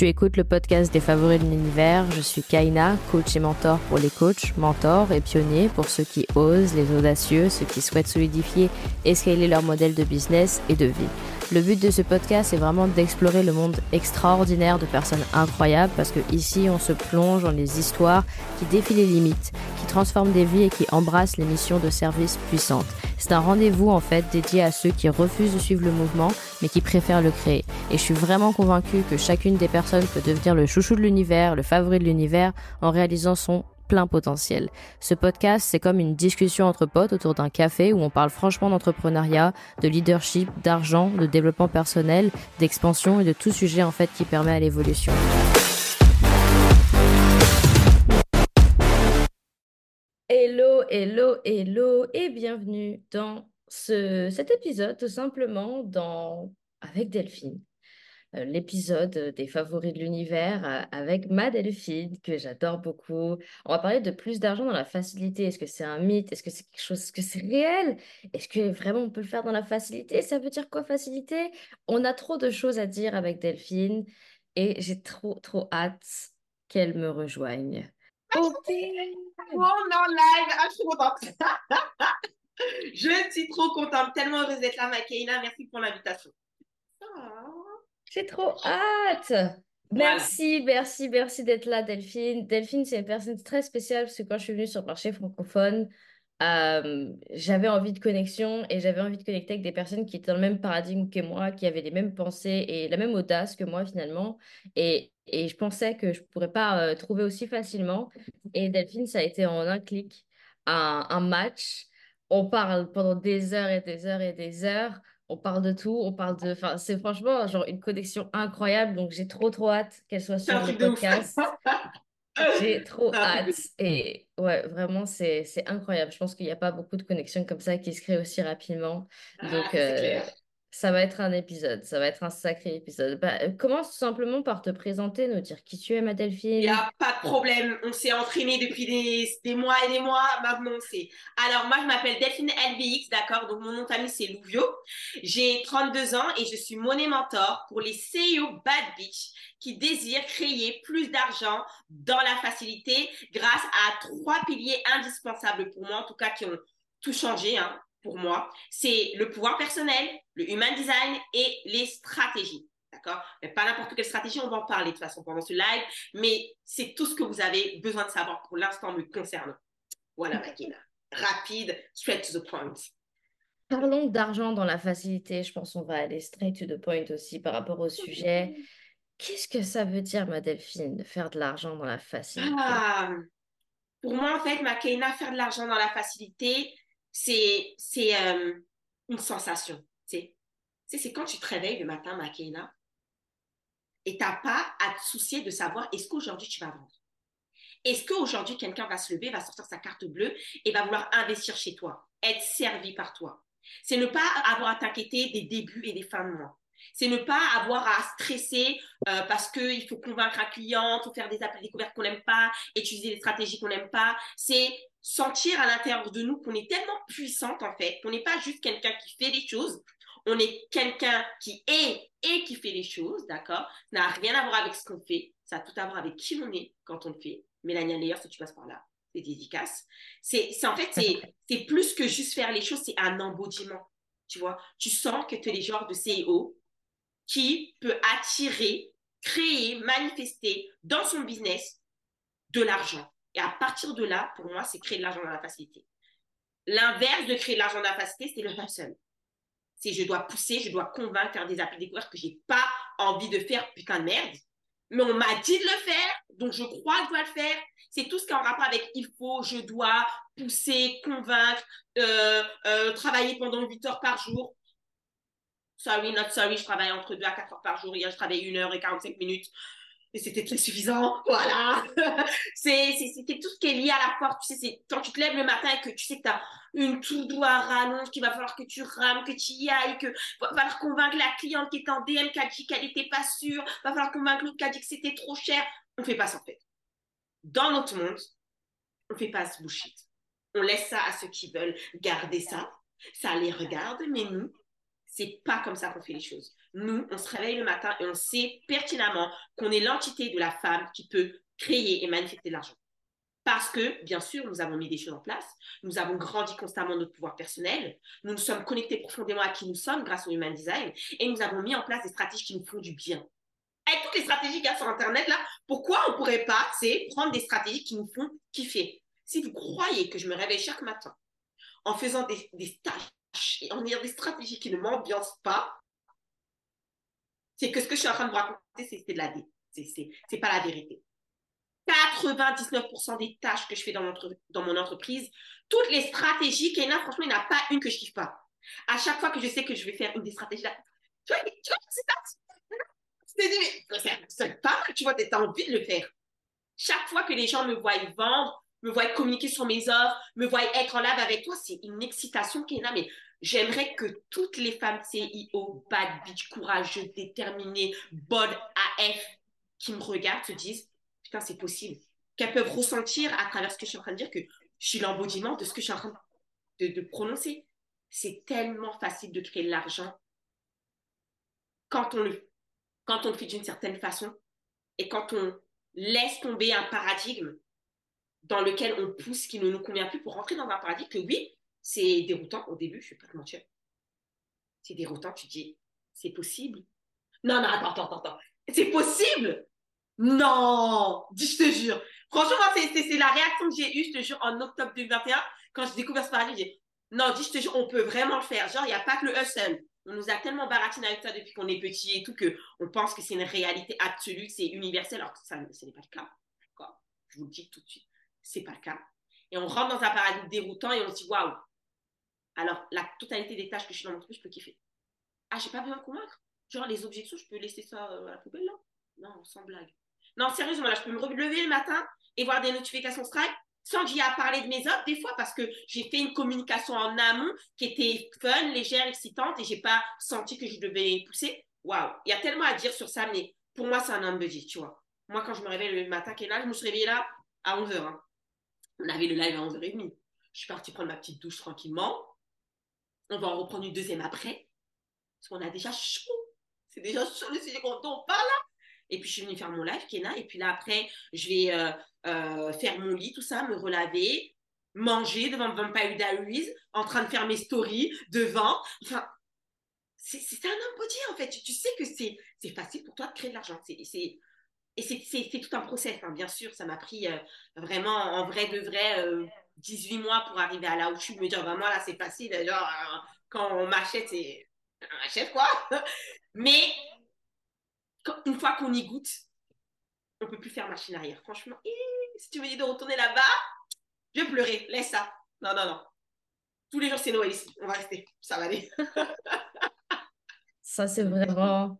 Tu écoutes le podcast des favoris de l'univers. Je suis Kaina, coach et mentor pour les coachs, mentors et pionniers pour ceux qui osent, les audacieux, ceux qui souhaitent solidifier et leur modèle de business et de vie. Le but de ce podcast est vraiment d'explorer le monde extraordinaire de personnes incroyables parce que ici on se plonge dans les histoires qui défient les limites, qui transforment des vies et qui embrassent les missions de service puissantes. C'est un rendez-vous en fait dédié à ceux qui refusent de suivre le mouvement mais qui préfèrent le créer. Et je suis vraiment convaincue que chacune des personnes peut devenir le chouchou de l'univers, le favori de l'univers en réalisant son plein potentiel. Ce podcast, c'est comme une discussion entre potes autour d'un café où on parle franchement d'entrepreneuriat, de leadership, d'argent, de développement personnel, d'expansion et de tout sujet en fait qui permet à l'évolution. Hello, hello, hello et bienvenue dans ce, cet épisode tout simplement dans avec Delphine. Euh, l'épisode des favoris de l'univers euh, avec ma Delphine, que j'adore beaucoup. On va parler de plus d'argent dans la facilité. Est-ce que c'est un mythe? Est-ce que c'est quelque chose Est-ce que c'est réel? Est-ce que vraiment on peut le faire dans la facilité? Ça veut dire quoi facilité? On a trop de choses à dire avec Delphine et j'ai trop, trop hâte qu'elle me rejoigne. Non, live, ah, je suis contente. je suis trop contente, tellement heureuse d'être là, Makaina. Merci pour l'invitation. Oh. J'ai trop hâte. Merci, merci, merci d'être là, Delphine. Delphine, c'est une personne très spéciale parce que quand je suis venue sur le marché francophone, euh, j'avais envie de connexion et j'avais envie de connecter avec des personnes qui étaient dans le même paradigme que moi, qui avaient les mêmes pensées et la même audace que moi finalement. Et, et je pensais que je ne pourrais pas euh, trouver aussi facilement. Et Delphine, ça a été en un clic, un, un match. On parle pendant des heures et des heures et des heures on parle de tout, on parle de. Enfin, c'est franchement genre une connexion incroyable. Donc, j'ai trop, trop hâte qu'elle soit sur le podcast. j'ai trop hâte. Et ouais, vraiment, c'est incroyable. Je pense qu'il n'y a pas beaucoup de connexions comme ça qui se créent aussi rapidement. Ah, donc, euh, ça va être un épisode, ça va être un sacré épisode. Bah, euh, commence tout simplement par te présenter, nous dire qui tu es, ma Delphine. Il n'y a pas de problème, on s'est entraîné depuis des, mois et des mois, maintenant. Alors, moi, je m'appelle Delphine LVX, d'accord Donc, mon nom de famille, c'est Louvio. J'ai 32 ans et je suis monnaie mentor pour les CEO Bad Beach qui désirent créer plus d'argent dans la facilité grâce à trois piliers indispensables pour moi, en tout cas qui ont tout changé hein, pour moi, c'est le pouvoir personnel, le human design et les stratégies. D'accord? Mais pas n'importe quelle stratégie, on va en parler de toute façon pendant ce live, mais c'est tout ce que vous avez besoin de savoir pour l'instant me concernant. Voilà, Makina. Rapide, straight to the point. Parlons d'argent dans la facilité. Je pense qu'on va aller straight to the point aussi par rapport au sujet. Qu'est-ce que ça veut dire, ma Delphine, de faire de l'argent dans la facilité? Ah, Pour moi, en fait, Makina, faire de l'argent dans la facilité, c'est euh, une sensation. C'est quand tu te réveilles le matin, Makena, et tu n'as pas à te soucier de savoir est-ce qu'aujourd'hui tu vas vendre? Est-ce qu'aujourd'hui quelqu'un va se lever, va sortir sa carte bleue et va vouloir investir chez toi, être servi par toi? C'est ne pas avoir à t'inquiéter des débuts et des fins de mois. C'est ne pas avoir à stresser euh, parce qu'il faut convaincre un client, faut faire des appels découvertes qu'on n'aime pas, utiliser des stratégies qu'on n'aime pas. C'est sentir à l'intérieur de nous qu'on est tellement puissante en fait, qu'on n'est pas juste quelqu'un qui fait les choses, on est quelqu'un qui est et qui fait les choses, d'accord? Ça n'a rien à voir avec ce qu'on fait, ça a tout à voir avec qui on est quand on le fait. Mélanie d'ailleurs, si tu passes par là, c'est efficace. C'est en fait, c'est plus que juste faire les choses, c'est un embodiment. Tu vois, tu sens que tu es les genres de CEO qui peut attirer, créer, manifester dans son business de l'argent. Et à partir de là, pour moi, c'est créer de l'argent dans la facilité. L'inverse de créer de l'argent dans la facilité, c'est le hustle. C'est je dois pousser, je dois convaincre, faire des appels découvertes que je n'ai pas envie de faire, putain de merde. Mais on m'a dit de le faire, donc je crois que je dois le faire. C'est tout ce qui est en rapport avec il faut, je dois, pousser, convaincre, euh, euh, travailler pendant 8 heures par jour. Sorry, not sorry, je travaille entre 2 à 4 heures par jour. Hier, je travaille 1 heure et 45 minutes et c'était très suffisant. Voilà. c'est tout ce qui est lié à la porte. Tu sais, quand tu te lèves le matin et que tu sais que tu as une tout doigt à rallonge, qu'il va falloir que tu rames, que tu y ailles, que va falloir convaincre la cliente qui est en DM qui a dit qu'elle n'était pas sûre, va falloir convaincre l'autre qui a dit que c'était trop cher. On ne fait pas ça en fait. Dans notre monde, on ne fait pas ce bullshit. On laisse ça à ceux qui veulent garder ça. Ça les regarde, mais nous, c'est pas comme ça qu'on fait les choses. Nous, on se réveille le matin et on sait pertinemment qu'on est l'entité de la femme qui peut créer et manifester de l'argent. Parce que, bien sûr, nous avons mis des choses en place, nous avons grandi constamment notre pouvoir personnel, nous nous sommes connectés profondément à qui nous sommes grâce au Human Design, et nous avons mis en place des stratégies qui nous font du bien. Avec toutes les stratégies qu'il y a sur Internet, là, pourquoi on ne pourrait pas, c'est prendre des stratégies qui nous font kiffer Si vous croyez que je me réveille chaque matin en faisant des, tâches et en ayant des stratégies qui ne m'ambiancent pas, c'est que ce que je suis en train de vous raconter, c'est de la c'est pas la vérité. 99% des tâches que je fais dans mon, entreprise, toutes les stratégies, Kéna, franchement, il n'y en a pas une que je kiffe pas. À chaque fois que je sais que je vais faire une des stratégies là, tu vois, tu vois c'est pas mal, tu vois, tu as envie de le faire. Chaque fois que les gens me voient vendre, me voient communiquer sur mes offres, me voient être en live avec toi, c'est une excitation, Kéna, mais j'aimerais que toutes les femmes CIO, bad bitch, courageuses, déterminées, bonnes AF, qui me regardent, se disent putain, c'est possible. Qu'elles peuvent ressentir à travers ce que je suis en train de dire que je suis l'embodiment de ce que je suis en train de, prononcer. C'est tellement facile de créer de l'argent quand on le, quand on le fait d'une certaine façon et quand on laisse tomber un paradigme dans lequel on pousse qui ne nous convient plus pour rentrer dans un paradigme que oui, c'est déroutant au début, je ne vais pas te mentir. C'est déroutant, tu dis, c'est possible? Non, non, attends, attends, attends. C'est possible? Non, dis, je te jure. Franchement, c'est la réaction que j'ai eue, je te jure, en octobre 2021, quand j'ai découvert ce paradigme. J'ai non, dis, je te jure, on peut vraiment le faire. Genre, il n'y a pas que le hustle. On nous a tellement baratiné avec ça depuis qu'on est petit et tout qu'on pense que c'est une réalité absolue, c'est universel, alors que ça, ce n'est pas le cas. Je vous le dis tout de suite, c'est pas le cas. Et on rentre dans un paradigme déroutant et on se dit, waouh, alors la totalité des tâches que je suis dans truc, je peux kiffer. Ah, j'ai pas besoin de convaincre. Genre, les objections, je peux laisser ça euh, à la poubelle là Non, sans blague. Non, sérieusement, là, je peux me relever le matin et voir des notifications Stripe sans que j'y ai parlé de mes offres, des fois, parce que j'ai fait une communication en amont qui était fun, légère, excitante, et j'ai pas senti que je devais pousser. Waouh, il y a tellement à dire sur ça, mais pour moi, c'est un unbuddy, tu vois. Moi, quand je me réveille le matin, là, je me suis réveillée là à 11h. Hein. On avait le live à 11h30. Je suis partie prendre ma petite douche tranquillement. On va en reprendre une deuxième après. Parce qu'on a déjà chaud. C'est déjà chaud le sujet quand on parle. Et puis, je suis venue faire mon live, Kena. Et puis là, après, je vais euh, euh, faire mon lit, tout ça, me relaver, manger devant Vampire Diaries, en train de faire mes stories devant. Enfin, c'est un body, en fait. Tu, sais que c'est facile pour toi de créer de l'argent. Et c'est tout un process, hein. bien sûr. Ça m'a pris euh, vraiment, en vrai de vrai, 18 mois pour arriver à là où je suis. Me dire, vraiment, là, c'est facile. Genre, quand on m'achète, c'est... On achète quoi Mais une fois qu'on y goûte, on peut plus faire machine arrière. Franchement, si tu me dis de retourner là-bas, je vais pleurer. Laisse ça. Non, non, non. Tous les jours, c'est Noël ici. On va rester. Ça va aller. ça, c'est vraiment...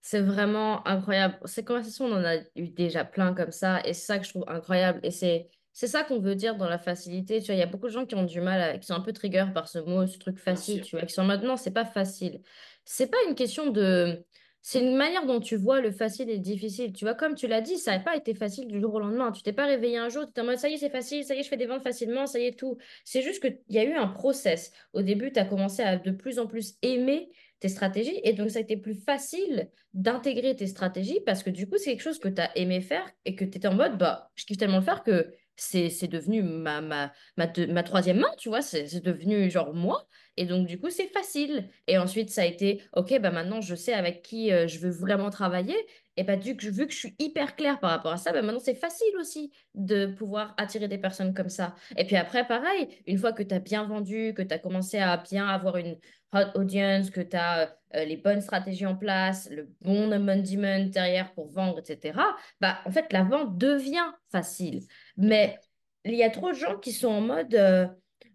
C'est vraiment incroyable. Ces conversations, on en a eu déjà plein comme ça. Et c'est ça que je trouve incroyable. Et c'est... C'est ça qu'on veut dire dans la facilité. Tu vois, il y a beaucoup de gens qui ont du mal, qui sont un peu trigger par ce mot, ce truc facile, tu vois, qui sont maintenant, c'est pas facile. C'est pas une question de, c'est une manière dont tu vois le facile et le difficile. Tu vois, comme tu l'as dit, ça n'a pas été facile du jour au lendemain. Tu t'es pas réveillé un jour, tu étais en mode ça y est, c'est facile, ça y est, je fais des ventes facilement, ça y est, tout. C'est juste qu'il y a eu un process. Au début, tu as commencé à de plus en plus aimer tes stratégies et donc ça a été plus facile d'intégrer tes stratégies parce que du coup, c'est quelque chose que tu as aimé faire et que tu étais en mode bah, je kiffe tellement le faire que c'est devenu ma, ma, ma, ma, troisième main, tu vois, c'est devenu genre moi. Et donc, du coup, c'est facile. Et ensuite, ça a été, OK, bah maintenant, je sais avec qui je veux vraiment travailler. Et bah, que, vu que je suis hyper claire par rapport à ça, bah maintenant, c'est facile aussi de pouvoir attirer des personnes comme ça. Et puis après, pareil, une fois que tu as bien vendu, que tu as commencé à bien avoir une hot audience, que tu as les bonnes stratégies en place, le bon amendment derrière pour vendre, etc., bah, en fait, la vente devient facile. Mais il y a trop de gens qui sont en mode... Euh,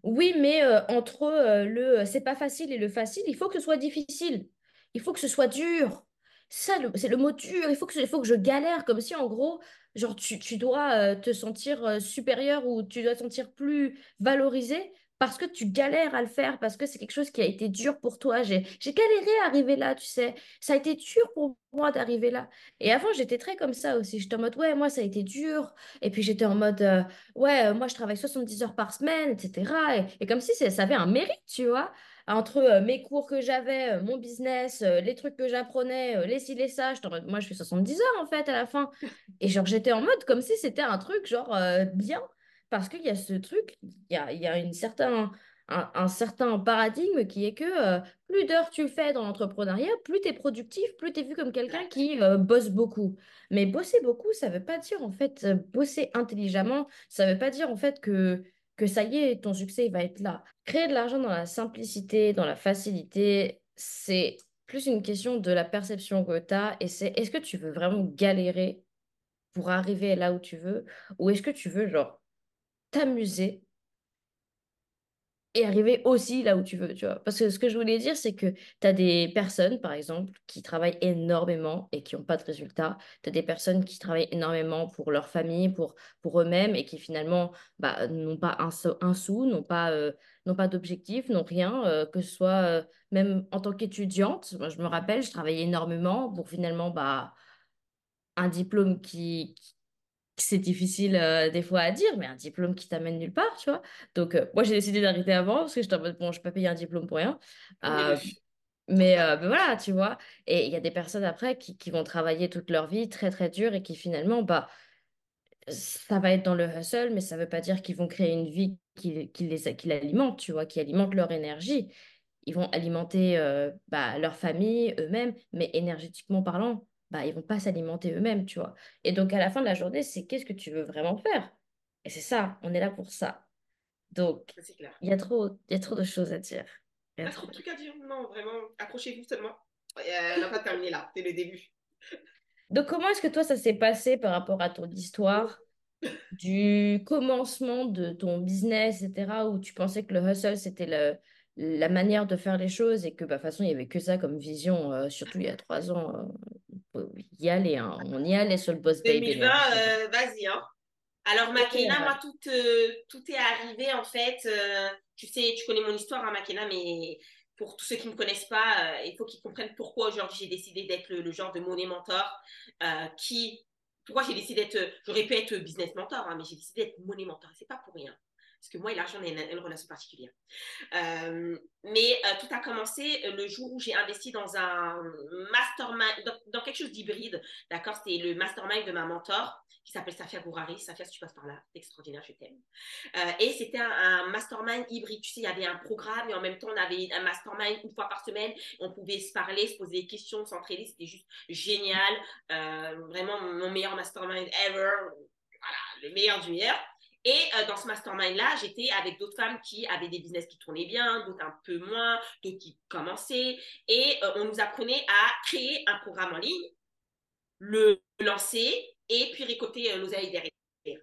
oui, mais euh, entre euh, le c'est pas facile et le facile, il faut que ce soit difficile. Il faut que ce soit dur. Ça, c'est le mot dur. Il faut que, il faut que je galère, comme si en gros, genre, tu dois te sentir supérieur ou tu dois te sentir plus valorisé parce que tu galères à le faire, parce que c'est quelque chose qui a été dur pour toi. J'ai galéré à arriver là, tu sais. Ça a été dur pour moi d'arriver là. Et avant, j'étais très comme ça aussi. J'étais en mode, ouais, moi, ça a été dur. Et puis, j'étais en mode, ouais, moi, je travaille 70 heures par semaine, etc. Et, comme si ça avait un mérite, tu vois. entre euh, mes cours que j'avais, euh, mon business, euh, les trucs que j'apprenais, euh, les ci, les ça, mode, moi je fais 70 heures en fait à la fin. Et genre j'étais en mode comme si c'était un truc genre euh, bien. Parce qu'il y a ce truc, il y a, il y a une certain, un, un certain paradigme qui est que euh, plus d'heures tu fais dans l'entrepreneuriat, plus tu es productif, plus tu es vu comme quelqu'un qui euh, bosse beaucoup. Mais bosser beaucoup, ça veut pas dire en fait euh, bosser intelligemment, ça veut pas dire en fait que, que ça y est, ton succès il va être là. Créer de l'argent dans la simplicité, dans la facilité, c'est plus une question de la perception que tu as et c'est est-ce que tu veux vraiment galérer pour arriver là où tu veux? Ou est-ce que tu veux genre t'amuser et arriver aussi là où tu veux, tu vois. Parce que ce que je voulais dire, c'est que tu as des personnes, par exemple, qui travaillent énormément et qui n'ont pas de résultats. Tu as des personnes qui travaillent énormément pour leur famille, pour, pour eux-mêmes et qui finalement bah, n'ont pas un, sou, n'ont pas, euh, pas d'objectif, n'ont rien, euh, que ce soit euh, même en tant qu'étudiante. Moi, je me rappelle, je travaillais énormément pour finalement bah, un diplôme qui, c'est difficile euh, des fois à dire, mais un diplôme qui t'amène nulle part, tu vois. Donc, euh, moi, j'ai décidé d'arrêter avant parce que j'étais en mode, bon, je ne peux pas payer un diplôme pour rien. Euh, mais, ben voilà, tu vois. Et il y a des personnes après qui, qui vont travailler toute leur vie très, très dur et qui finalement, bah, ça va être dans le hustle, mais ça ne veut pas dire qu'ils vont créer une vie qui, qui les, qui l'alimente, tu vois, qui alimente leur énergie. Ils vont alimenter bah, leur famille, eux-mêmes, mais énergétiquement parlant, bah, ils vont pas s'alimenter eux-mêmes, tu vois. Et donc, à la fin de la journée, c'est qu'est-ce que tu veux vraiment faire? Et c'est ça, on est là pour ça. Donc, il y a trop, y a trop de choses à dire. Il y a Pas trop de trucs à dire. Non, vraiment, accrochez-vous seulement. Euh, on n'a pas terminé là, c'est le début. Donc, comment est-ce que toi, ça s'est passé par rapport à ton histoire? du commencement de ton business, etc., où tu pensais que le hustle, c'était le- la manière de faire les choses et que, bah, de toute façon, il n'y avait que ça comme vision, euh, surtout il y a trois ans, euh, y aller, hein. On y allait sur le Boss Babe 2020, Energy. euh, vas-y, hein. Alors, Makena, moi, tout, euh, tout est arrivé, en fait. euh, tu sais, tu connais mon histoire, hein, Makena, mais pour tous ceux qui ne me connaissent pas, il faut qu'ils comprennent pourquoi aujourd'hui j'ai décidé d'être le, le genre de monnaie mentor qui... Pourquoi j'ai décidé d'être... J'aurais pu être business mentor, hein, mais j'ai décidé d'être monnaie mentor. C'est pas pour rien. Parce que moi et l'argent, on a une, relation particulière. Euh, mais euh, tout a commencé le jour où j'ai investi dans un mastermind, dans, quelque chose d'hybride. D'accord? C'était le mastermind de ma mentor qui s'appelle Safia Gourari. Safia, si tu passes par là, extraordinaire, je t'aime. Euh, et c'était un, un, mastermind hybride. Tu sais, il y avait un programme et en même temps, on avait un mastermind une fois par semaine. On pouvait se parler, se poser des questions, s'entraider. C'était juste génial. Euh, vraiment mon meilleur mastermind ever. Voilà, le meilleur du meilleur. Et euh, dans ce mastermind-là, j'étais avec d'autres femmes qui avaient des business qui tournaient bien, d'autres un peu moins, d'autres qui commençaient. Et euh, on nous apprenait à créer un programme en ligne, le lancer et puis récolter euh, l'oseille derrière.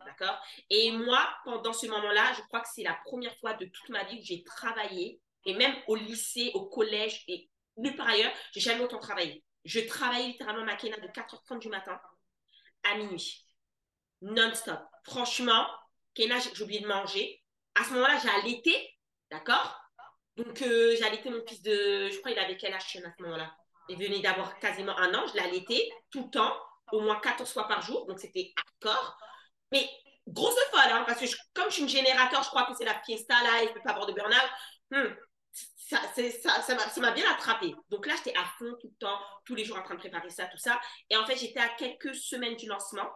D'accord? Et moi, pendant ce moment-là, je crois que c'est la première fois de toute ma vie où j'ai travaillé, et même au lycée, au collège et nulle part ailleurs, j'ai jamais autant travaillé. Je travaillais littéralement ma de 4h30 du matin à minuit, non-stop. Franchement, Kena, j'ai oublié de manger. À ce moment-là, j'ai allaité, d'accord? Donc, euh, j'ai allaité mon fils de. Je crois qu'il avait quel âge à ce moment-là? Il venait d'avoir quasiment un an. Je l'ai allaité tout le temps, au moins 14 fois par jour. Donc, c'était hardcore. Mais grosse folle, hein, parce que comme je suis une générateur, je crois que c'est la fiesta là et je peux pas avoir de burn-out. Hmm, ça, m'a bien attrapé. Donc là, j'étais à fond tout le temps, tous les jours en train de préparer ça, tout ça. Et en fait, j'étais à quelques semaines du lancement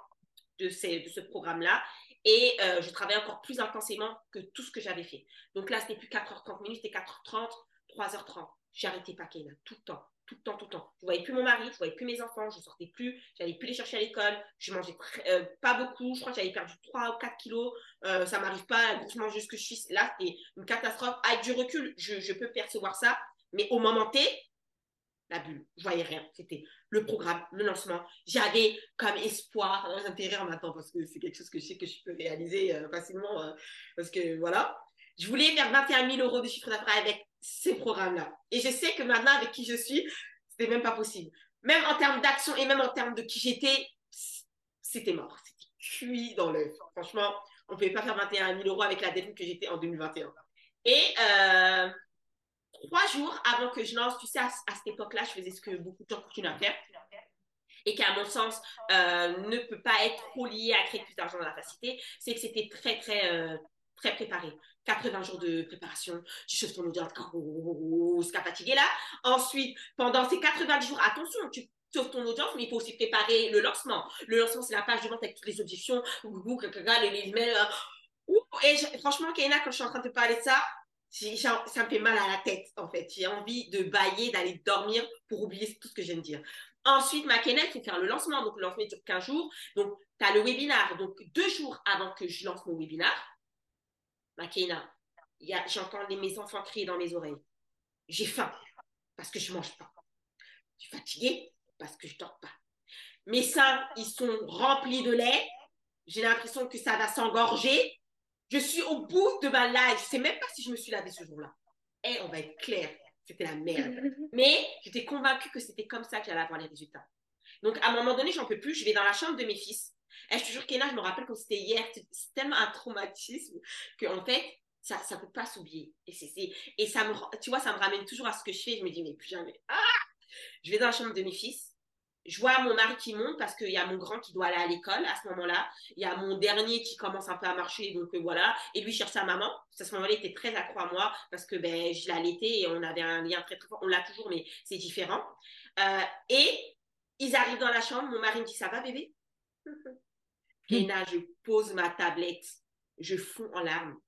de ce programme-là. Et euh, je travaillais encore plus intensément que tout ce que j'avais fait. Donc là, c'était plus 4h30 minutes, c'était 4h30, 3h30. J'ai arrêté pas Kena, tout le temps, tout le temps, tout le temps. Je voyais plus mon mari, je voyais plus mes enfants, je sortais plus, j'allais plus les chercher à l'école, je mangeais euh, pas beaucoup, je crois que j'avais perdu 3 ou 4 kilos, euh, ça m'arrive pas grossement ce que je suis. Là, c'était une catastrophe. Avec du recul, je, je peux percevoir ça, mais au moment T, la bulle. Je voyais rien. C'était le programme, le lancement. J'avais comme espoir, intérêt en attendant parce que c'est quelque chose que je sais que je peux réaliser euh, facilement euh, parce que voilà. Je voulais faire 21 000 euros de chiffre d'affaires avec ces programmes-là. Et je sais que maintenant, avec qui je suis, c'était même pas possible. Même en termes d'action et même en termes de qui j'étais, c'était mort. C'était cuit dans l'œuf. Franchement, on ne pouvait pas faire 21 000 euros avec la dette que j'étais en 2021. Et trois jours avant que je lance, tu sais, à, cette époque-là, je faisais ce que beaucoup de gens continuent à faire et qui, à mon sens, euh, ne peut pas être trop lié à créer plus d'argent dans la facilité, c'est que c'était très, très... Euh, très préparé. 80 jours de préparation, tu chauffes ton audience, jusqu'à fatigué là. Ensuite, pendant ces 90 jours, attention, tu chauffes ton audience, mais il faut aussi préparer le lancement. Le lancement, c'est la page de vente avec toutes les objections, les emails. Et franchement, Kaina, quand je suis en train de te parler de ça, ça me fait mal à la tête, en fait. J'ai envie de bailler, d'aller dormir pour oublier tout ce que je viens de dire. Ensuite, ma il faut faire le lancement. Donc, le lancement dure 15 jours. Donc, tu as le webinar. Donc, deux jours avant que je lance mon webinar, ma j'entends mes enfants crier dans mes oreilles. J'ai faim parce que je mange pas. Je suis fatiguée parce que je dors pas. Mes seins, ils sont remplis de lait. J'ai l'impression que ça va s'engorger. Je suis au bout de ma life. Je ne sais même pas si je me suis lavée ce jour-là. Et on va être clair, c'était la merde. Mais j'étais convaincue que c'était comme ça que j'allais avoir les résultats. Donc, à un moment donné, j'en peux plus. Je vais dans la chambre de mes fils. Et je te jure, Kéna, je me rappelle quand c'était hier. C'est tellement un traumatisme qu'en fait, ça ne peut pas s'oublier. Et, et ça me, tu vois, ça me ramène toujours à ce que je fais. Je me dis, mais plus jamais. Ah je vais dans la chambre de mes fils je vois mon mari qui monte parce qu'il y a mon grand qui doit aller à l'école à ce moment-là. Il y a mon dernier qui commence un peu à marcher, donc euh, voilà. Et lui cherche sa maman. À ce moment-là, il était très accro à moi parce que ben, je l'allaitais et on avait un lien très très fort. On l'a toujours, mais c'est différent. Euh, et ils arrivent dans la chambre. Mon mari me dit Ça va, bébé? Et là, je pose ma tablette. Je fonds en larmes.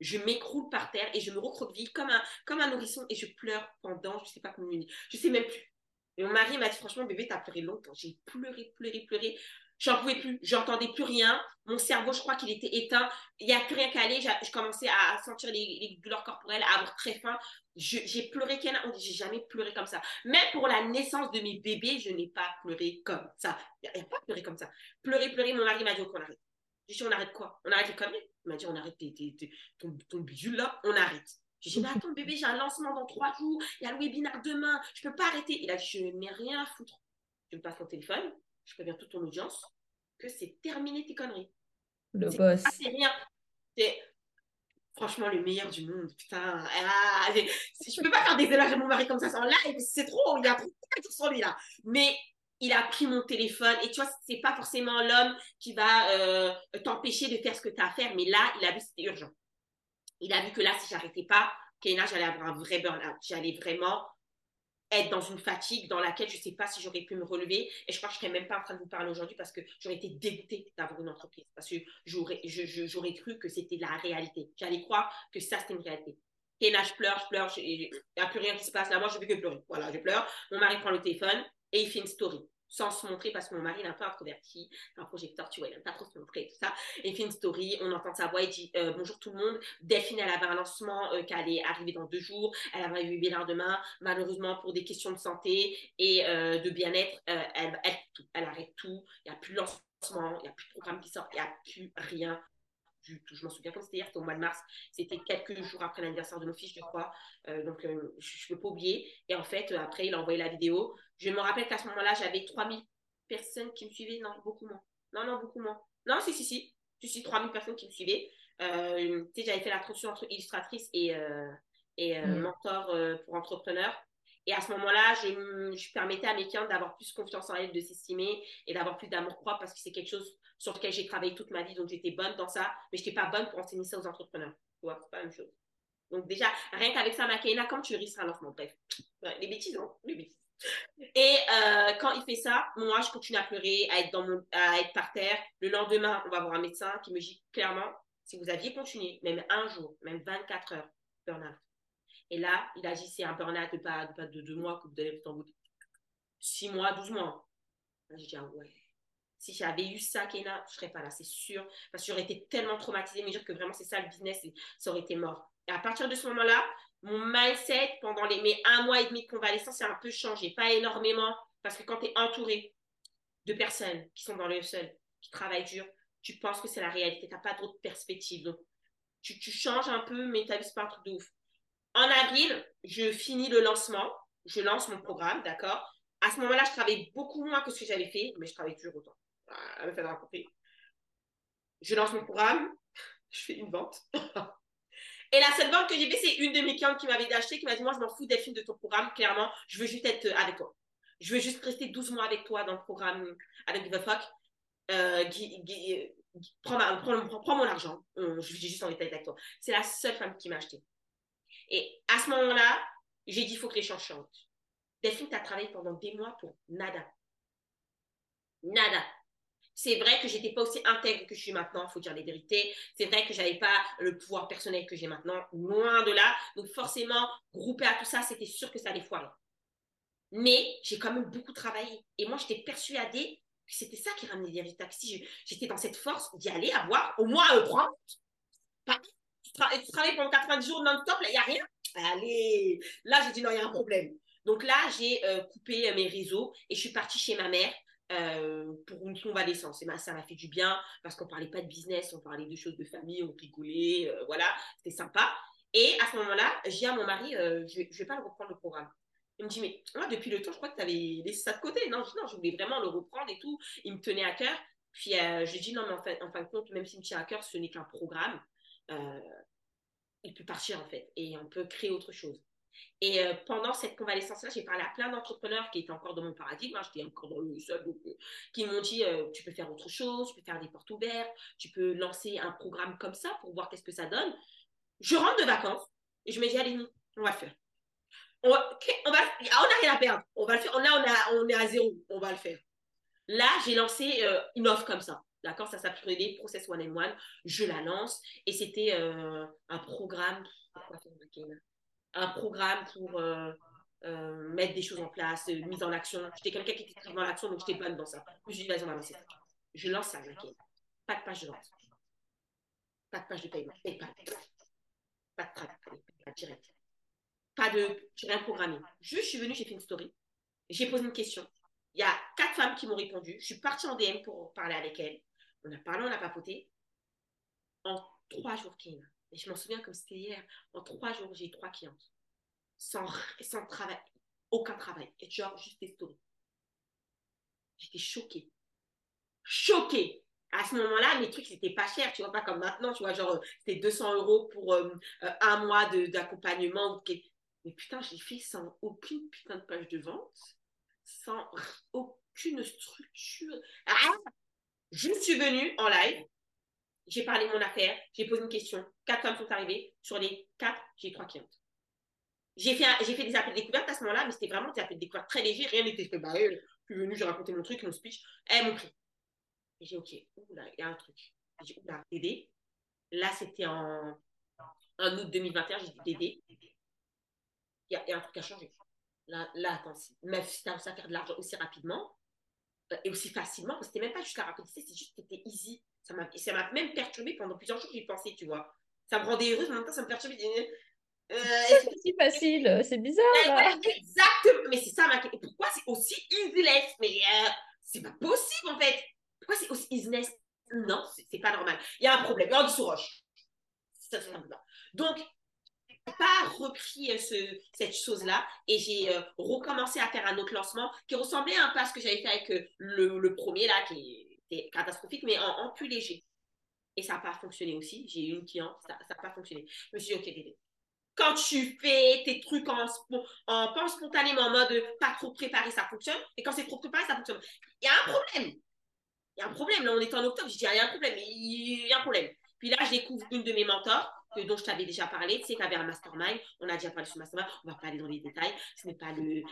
Je m'écroule par terre et je me recroqueville comme un, comme un nourrisson et je pleure pendant, je sais pas combien de minutes. Je sais même plus. Mon mari m'a dit, franchement, bébé, t'as pleuré longtemps. J'ai pleuré, pleuré, pleuré. J'en pouvais plus. J'entendais plus rien. Mon cerveau, je crois qu'il était éteint. Il n'y a plus rien qu'à aller. Je commençais à sentir les, douleurs corporelles, à avoir très faim. J'ai pleuré, j'ai jamais pleuré comme ça. Même pour la naissance de mes bébés, je n'ai pas pleuré comme ça. Il n'y a, pas pleuré comme ça. Pleurer, pleurer, mon mari m'a dit qu'on arrête. J'ai dit, on arrête quoi? On arrête les conneries? Il m'a dit, on arrête ton, ton bidule là, on arrête. J'ai dit, mais attends, bébé, j'ai un lancement dans trois jours, il y a le webinaire demain, je ne peux pas arrêter. Il a dit, je n'ai rien à foutre. Tu me passes ton téléphone, je préviens toute ton audience que c'est terminé tes conneries. Le boss. C'est rien. C'est franchement le meilleur du monde. Putain, ah, je peux pas faire des éloges à mon mari comme ça en live, c'est trop, il y a trop de sur lui là. Mais il a pris mon téléphone et tu vois, c'est pas forcément l'homme qui va euh, t'empêcher de faire ce que tu as à faire, mais là, il a vu que c'était urgent il a vu que là, si j'arrêtais pas, Kéna, j'allais avoir un vrai burn-out. J'allais vraiment être dans une fatigue dans laquelle je ne sais pas si j'aurais pu me relever. Et je crois que je ne serais même pas en train de vous parler aujourd'hui parce que j'aurais été dégoûtée d'avoir une entreprise. Parce que j'aurais, cru que c'était la réalité. J'allais croire que ça, c'était une réalité. Kéna, je pleure, je pleure, il n'y a plus rien qui se passe là. Moi, je ne veux que pleurer. Voilà, je pleure. Mon mari prend le téléphone et il fait une story sans se montrer parce que mon mari est un peu introverti, un projecteur, tu vois, il n'aime pas trop se montrer, tout ça. Et il fait une story, on entend sa voix, il dit euh, Bonjour tout le monde, Delphine, elle avait un lancement euh, qui allait arriver dans deux jours, elle avait eu bien demain, malheureusement pour des questions de santé et euh, de bien-être, elle, elle, arrête tout, il n'y a plus de lancement, il n'y a plus de programme qui sort, il n'y a plus rien je m'en souviens comme c'était hier, c'était au mois de mars. C'était quelques jours après l'anniversaire de mon fils, je crois. Euh, donc, euh, je ne peux pas oublier. Et en fait, euh, après, il a envoyé la vidéo. Je me rappelle qu'à ce moment-là, j'avais 3000 personnes qui me suivaient. Non, beaucoup moins. Non, non, beaucoup moins. Non, si, si, si. Je suis 3000 personnes qui me suivaient. tu sais, j'avais fait la transition entre illustratrice et, et mm. mentor pour entrepreneurs. Et à ce moment-là, je, je, permettais à mes clients d'avoir plus confiance en elles, de s'estimer et d'avoir plus d'amour propre parce que c'est quelque chose sur lequel j'ai travaillé toute ma vie. Donc, j'étais bonne dans ça, mais je n'étais pas bonne pour enseigner ça aux entrepreneurs. Tu vois, c'est pas la même chose. Donc, déjà, rien qu'avec ça, Makaina, comme tu risques un bref. les bêtises, hein, les bêtises. Et euh, quand il fait ça, moi, je continue à pleurer, à être, dans mon, à être par terre. Le lendemain, on va voir un médecin qui me dit clairement, si vous aviez continué, même un jour, même 24 heures, burn-out. Et là, il a dit, c'est un burn-out de pas, de deux mois que vous allez en 6 mois, 12 mois. J'ai dit, ah ouais. Si j'avais eu ça, Kena, je serais pas là, c'est sûr. Parce que j'aurais été tellement traumatisée, mais dire que vraiment c'est ça le business, ça aurait été mort. Et à partir de ce moment-là, mon mindset pendant les, mes un mois et demi de convalescence a un peu changé. Pas énormément, parce que quand tu es entouré de personnes qui sont dans le seul, qui travaillent dur, tu penses que c'est la réalité. Tu n'as pas d'autres perspectives. Donc, tu, changes un peu, mais tu as vu, pas un truc de ouf. En avril, je finis le lancement. Je lance mon programme, d'accord? À ce moment-là, je travaille beaucoup moins que ce que j'avais fait, mais je travaille toujours autant. Je lance mon programme, je fais une vente. Et la seule vente que j'ai fait, c'est une de mes clientes qui m'avait acheté, qui m'a dit Moi, je m'en fous Delphine de ton programme, clairement, je veux juste être avec toi. Je veux juste rester 12 mois avec toi dans le programme avec The Fuck. Euh, prends, prends, mon argent. Je vais juste en détail avec toi. C'est la seule femme qui m'a acheté. Et à ce moment-là, j'ai dit, il faut que les choses changent. Delphine, tu as travaillé pendant des mois pour nada. Nada. C'est vrai que j'étais pas aussi intègre que je suis maintenant, il faut dire les vérités. C'est vrai que j'avais pas le pouvoir personnel que j'ai maintenant, loin de là. Donc forcément, groupé à tout ça, c'était sûr que ça allait foirer. Mais j'ai quand même beaucoup travaillé. Et moi, j'étais persuadée que c'était ça qui ramenait les résultats. Si j'étais dans cette force d'y aller, avoir au moins un prendre. Tu, travailles pendant 90 jours non-stop, il n'y a rien. Allez, là, j'ai dit non, il y a un problème. Donc là, j'ai euh, coupé mes réseaux et je suis partie chez ma mère euh, pour une convalescence. Et ben, ça m'a fait du bien parce qu'on parlait pas de business, on parlait de choses de famille, on rigolait, euh, voilà, c'était sympa. Et à ce moment-là, j'ai à mon mari, euh, je, ne vais pas le reprendre le programme. Il me dit, mais moi, depuis le temps, je crois que tu avais laissé ça de côté. Non, je, non, je voulais vraiment le reprendre et tout. Il me tenait à cœur. Puis je lui ai dit, non, mais en, fait, en fin de compte, même s'il me tient à cœur, ce n'est qu'un programme. il peut partir, en fait, et on peut créer autre chose. Et euh, pendant cette convalescence-là, j'ai parlé à plein d'entrepreneurs qui étaient encore dans mon paradigme, j'étais encore dans le euh, qui m'ont dit euh, tu peux faire autre chose, tu peux faire des portes ouvertes, tu peux lancer un programme comme ça pour voir qu'est-ce que ça donne. Je rentre de vacances et je me dis allez, on va le faire. On, va, on, va, on a rien à perdre, on va le faire. Là, on est à zéro, on va le faire. Là, j'ai lancé une offre comme ça. D'accord? Ça s'appelait Process One and One. Je la lance et c'était un programme un programme pour euh, euh, mettre des choses en place, euh, mise en action. J'étais quelqu'un qui était très dans l'action, donc j'étais bonne dans ça. Je me suis dit, vas-y, on va lancer ça. Je lance ça. Pas de page de vente. Pas de page de paiement. PayPal. Pas de. Pas direct. Pas de. Rien programmé. Juste, je suis venue, j'ai fait une story. J'ai posé une question. Il y a quatre femmes qui m'ont répondu. Je suis partie en DM pour parler avec elles. On a parlé, on a papoté. En trois jours. Et je m'en souviens comme c'était hier. En trois jours, j'ai eu trois clientes. Sans, sans travail. Aucun travail. Et genre, juste des stories. J'étais choquée. Choquée. À ce moment-là, mes trucs, c'était pas cher. Tu vois, pas comme maintenant. Tu vois, genre, c'était 200 euros pour euh, euh, un mois d'accompagnement. Mais putain, j'ai fait sans aucune putain de page de vente. Sans aucune structure. Ah je suis venue en live j'ai parlé de mon affaire, j'ai posé une question, quatre femmes sont arrivées, sur les quatre, j'ai trois clientes. J'ai fait, j'ai fait des appels de découverte à ce moment-là, mais c'était vraiment des appels de découverte très légers, rien n'était fait. Bah, je suis venue, j'ai raconté mon truc, mon speech, elles m'ont pris. J'ai dit, ok, il y a un truc. J'ai dit, oula, Dédé. Là, c'était en, août 2021, j'ai dit, Dédé, il y, a, un truc à changer. Là, là attends, si tu as faire de l'argent aussi rapidement euh, et aussi facilement, c'était même pas juste la rapidité, c'est juste que c'était easy. Ça m'a même perturbé pendant plusieurs jours, j'y pensais, tu vois. Ça me rendait heureuse, mais en même temps, ça me perturbait. Euh, c'est si facile, c'est bizarre. exactement, mais c'est ça ma Pourquoi c'est aussi easyless Mais euh, c'est pas possible en fait. Pourquoi c'est aussi easyless Non, c'est pas normal. Il y a un problème, il y a un dessous roche. Donc, pas repris euh, ce, cette chose-là et j'ai euh, recommencé à faire un autre lancement qui ressemblait un peu à ce que j'avais fait avec le, le, premier là, qui c'était catastrophique, mais en, plus léger. Et ça n'a pas fonctionné aussi. J'ai eu une cliente, ça n'a pas fonctionné. Je me suis dit, OK, Dédé, quand tu fais tes trucs en, en spontanément, en mode pas trop préparé, ça fonctionne. Et quand c'est trop préparé, ça fonctionne. Il y a un problème. Il y a un problème. Là, on est en octobre. Je dis, il y a un problème. Il y a un problème. Puis là, je découvre une de mes mentors dont je t'avais déjà parlé. Tu sais, tu un mastermind. On a déjà parlé sur mastermind. On va pas aller dans les détails. Ce n'est pas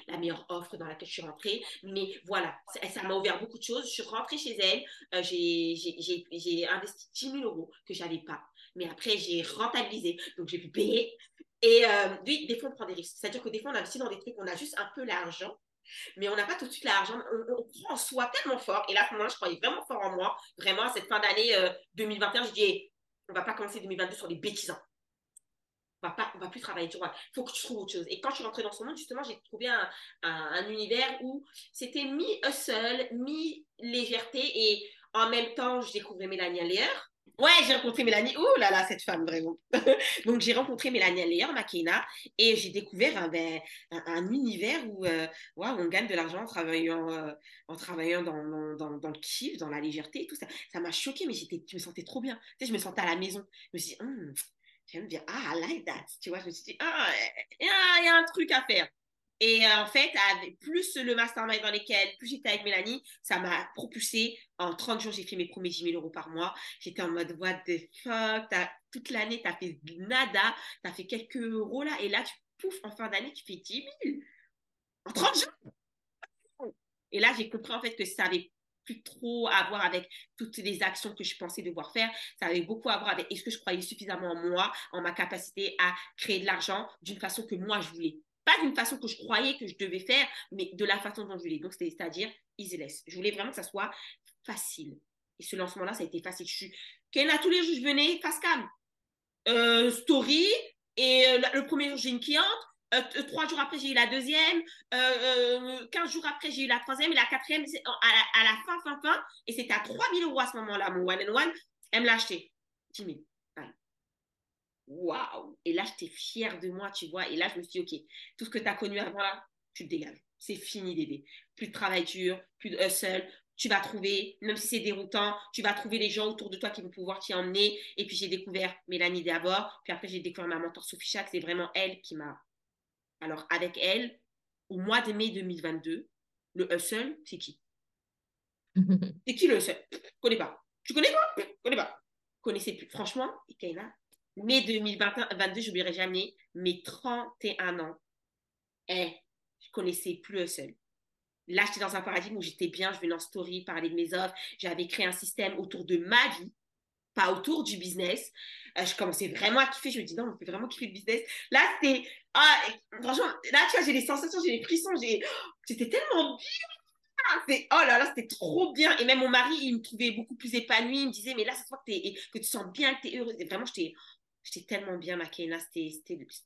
la meilleure offre dans laquelle je suis rentrée. Mais voilà, ça m'a ouvert beaucoup de choses. Je suis rentrée chez elle. Euh, j'ai investi 10 000 euros que je n'avais pas. Mais après, j'ai rentabilisé. Donc, j'ai pu payer. Et euh, oui, des fois, on prend des risques. C'est-à-dire que des fois, on investit dans des trucs, on a juste un peu l'argent mais on n'a pas tout de suite l'argent. On, prend en soi tellement fort. Et là, à ce moment-là, je croyais vraiment fort en moi. Vraiment, cette fin d'année 2021, euh, je dis, on va pas commencer 2022 sur des bêtisans. On va pas, on va plus travailler tu vois. Il faut que tu trouves autre chose. Et quand je suis rentrée dans ce monde, justement, j'ai trouvé un, un, univers où c'était mi-hustle, mi-légèreté et en même temps, je découvrais Mélanie Lear. Ouais, j'ai rencontré Mélanie. Oh là là, cette femme, vraiment. Donc, j'ai rencontré Mélanie Lear, Makena, et j'ai découvert un, ben, un, univers où euh, on gagne de l'argent en travaillant, euh, en travaillant dans, dans, dans, le kiff, dans la légèreté et tout ça. Ça m'a choqué, mais je me sentais trop bien. Tu sais, je me sentais à la maison. Je me suis dit, hum, j'aime bien. Ah, I like that. Tu vois, je me suis dit, ah, il y, a un truc à faire. Et euh, en fait, plus le mastermind dans lequel, plus j'étais avec Mélanie, ça m'a propulsé. En 30 jours, j'ai fait mes premiers 10 000 euros par mois. J'étais en mode, what the fuck, toute l'année, tu as fait nada, tu as fait quelques euros là, et là, tu pouf, en fin d'année, tu fais 10 000 en 30 jours. Et là, j'ai compris en fait que ça avait plus trop à voir avec toutes les actions que je pensais devoir faire. Ça avait beaucoup à voir avec est-ce que je croyais suffisamment en moi, en ma capacité à créer de l'argent d'une façon que moi je voulais. Pas d'une façon que je croyais que je devais faire, mais de la façon dont je voulais. Donc, c'est-à-dire easy-less. Je voulais vraiment que ça soit facile. Et ce lancement-là, ça a été facile. Je suis... Kenna, tous les jours, je venais face cam. Euh, story. Et euh, le premier jour, j'ai une cliente. Euh, trois jours après, j'ai eu la deuxième. quinze jours après, j'ai eu la troisième. Et la quatrième, à la, fin, fin, fin. Et c'était à 3000 euros à ce moment-là, mon one and one. Elle me l'a acheté. 10 000 waouh Et là, j'étais fière de moi, tu vois. Et là, je me suis dit, OK, tout ce que tu as connu avant là, tu te dégages. C'est fini, bébé. Plus de travail dur, plus de hustle. Tu vas trouver, même si c'est déroutant, tu vas trouver les gens autour de toi qui vont pouvoir t'y emmener. Et puis, j'ai découvert Mélanie d'abord. Puis après, j'ai découvert ma mentor Sophie Chac. C'est vraiment elle qui m'a. Alors, avec elle, au mois de mai 2022, le hustle, c'est qui? C'est qui le hustle? Je connais pas. Tu connais pas Je connais pas. Connaissez plus. Franchement, Ikaina, mai 2022, je n'oublierai jamais, mes 31 ans, eh, je connaissais plus un seul. Là, j'étais dans un paradigme où j'étais bien, je venais en story, parler de mes offres. J'avais créé un système autour de ma vie, pas autour du business. Euh, je commençais vraiment à kiffer. Je me dis, non, on peut vraiment kiffer le business. Là, c'était. Ah, franchement, là, tu vois, j'ai des sensations, j'ai des frissons. C'était tellement bien. oh là là, c'était trop bien. Et même mon mari, il me trouvait beaucoup plus épanouie. Il me disait, mais là, c'est toi que, que tu sens bien, que tu es heureuse. Et vraiment, j'étais J'étais tellement bien, Makena, c'était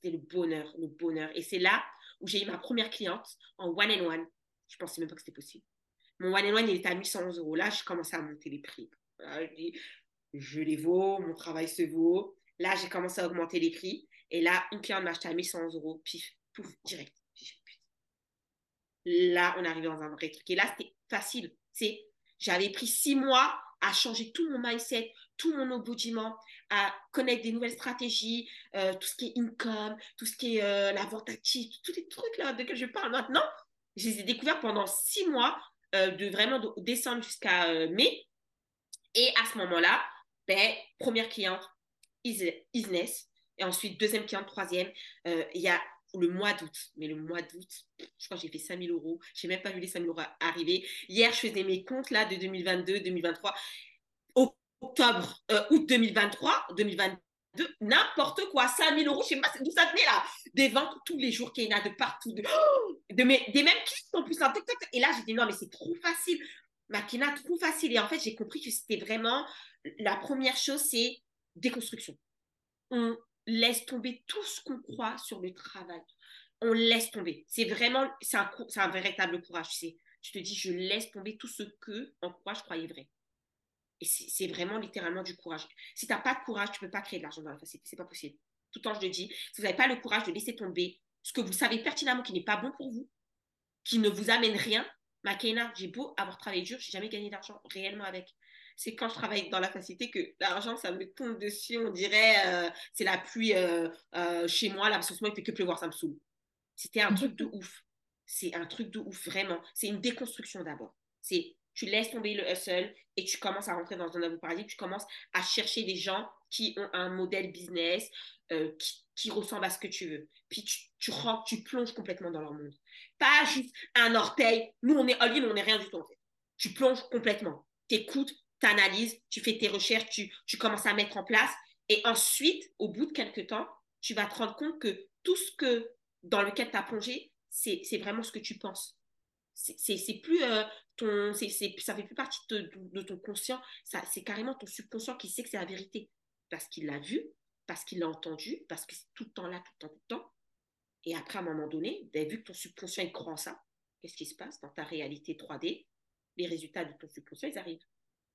le bonheur, le bonheur. Et c'est là où j'ai eu ma première cliente en one and one. Je pensais même pas que c'était possible. Mon one and one, il était à 1111 euros. Là, je commençais à monter les prix. je les vaux, mon travail se vaut. Là, j'ai commencé à augmenter les prix. Et là, une cliente m'a acheté à 1111 euros. Pif, pouf, direct. Là, on arrivait dans un vrai truc. Et là, c'était facile. J'avais pris six mois à changer tout mon mindset, tout mon embodiment, à connaître des nouvelles stratégies, euh, tout ce qui est income, tout ce qui est euh, la vente active, tous les trucs là de je parle maintenant, je les ai découverts pendant six mois, euh, de vraiment de décembre jusqu'à mai. Et à ce moment-là, ben, première cliente, business, et ensuite deuxième cliente, troisième. Il y a le mois d'août. Mais le mois d'août, je crois que j'ai fait 5000 euros. Je n'ai même pas vu les 5000 euros arriver. Hier, je faisais mes comptes là de 2022, 2023. Octobre, euh, août 2023, 2022, n'importe quoi, 5000 euros, je ne sais pas d'où ça venait là. Des ventes tous les jours qu'il y en a de partout, de, de mes, des mêmes qui sont plus en Et là, j'ai dit non, mais c'est trop facile. Makina, trop facile. Et en fait, j'ai compris que c'était vraiment la première chose, c'est déconstruction. On laisse tomber tout ce qu'on croit sur le travail. On laisse tomber. C'est vraiment, c'est un, un, véritable courage, tu sais. Tu te dis, je laisse tomber tout ce que, en quoi je croyais vrai. Et c'est vraiment littéralement du courage. Si tu n'as pas de courage, tu ne peux pas créer de l'argent dans la facilité. C'est pas possible. Tout le temps, je le dis, si vous n'avez pas le courage de laisser tomber ce que vous savez pertinemment qui n'est pas bon pour vous, qui ne vous amène rien, Makena, j'ai beau avoir travaillé dur, j'ai jamais gagné d'argent réellement avec c'est quand je travaille dans la facilité que l'argent, ça me tombe dessus. On dirait, euh, c'est la pluie euh, euh, chez moi, là, parce que il fait que pleuvoir, ça me saoule. C'était un truc de ouf. C'est un truc de ouf, vraiment. C'est une déconstruction d'abord. C'est tu laisses tomber le hustle et tu commences à rentrer dans un nouveau paradigme. Tu commences à chercher des gens qui ont un modèle business qui, qui, ressemble à ce que tu veux. Puis tu, tu rentres, tu plonges complètement dans leur monde. Pas juste un orteil. Nous, on est all on n'est rien du tout. Tu plonges complètement. Tu écoutes, tu analyses, tu fais tes recherches, tu, tu commences à mettre en place. Et ensuite, au bout de quelques temps, tu vas te rendre compte que tout ce que dans lequel tu as plongé, c'est vraiment ce que tu penses. C'est plus euh, ton. ça fait plus partie de, de ton conscient. C'est carrément ton subconscient qui sait que c'est la vérité. Parce qu'il l'a vu, parce qu'il l'a entendu, parce que c'est tout le temps là, tout le temps, tout le temps. Et après, à un moment donné, ben, vu que ton subconscient il croit en ça, qu'est-ce qui se passe dans ta réalité 3D Les résultats de ton subconscient, ils arrivent.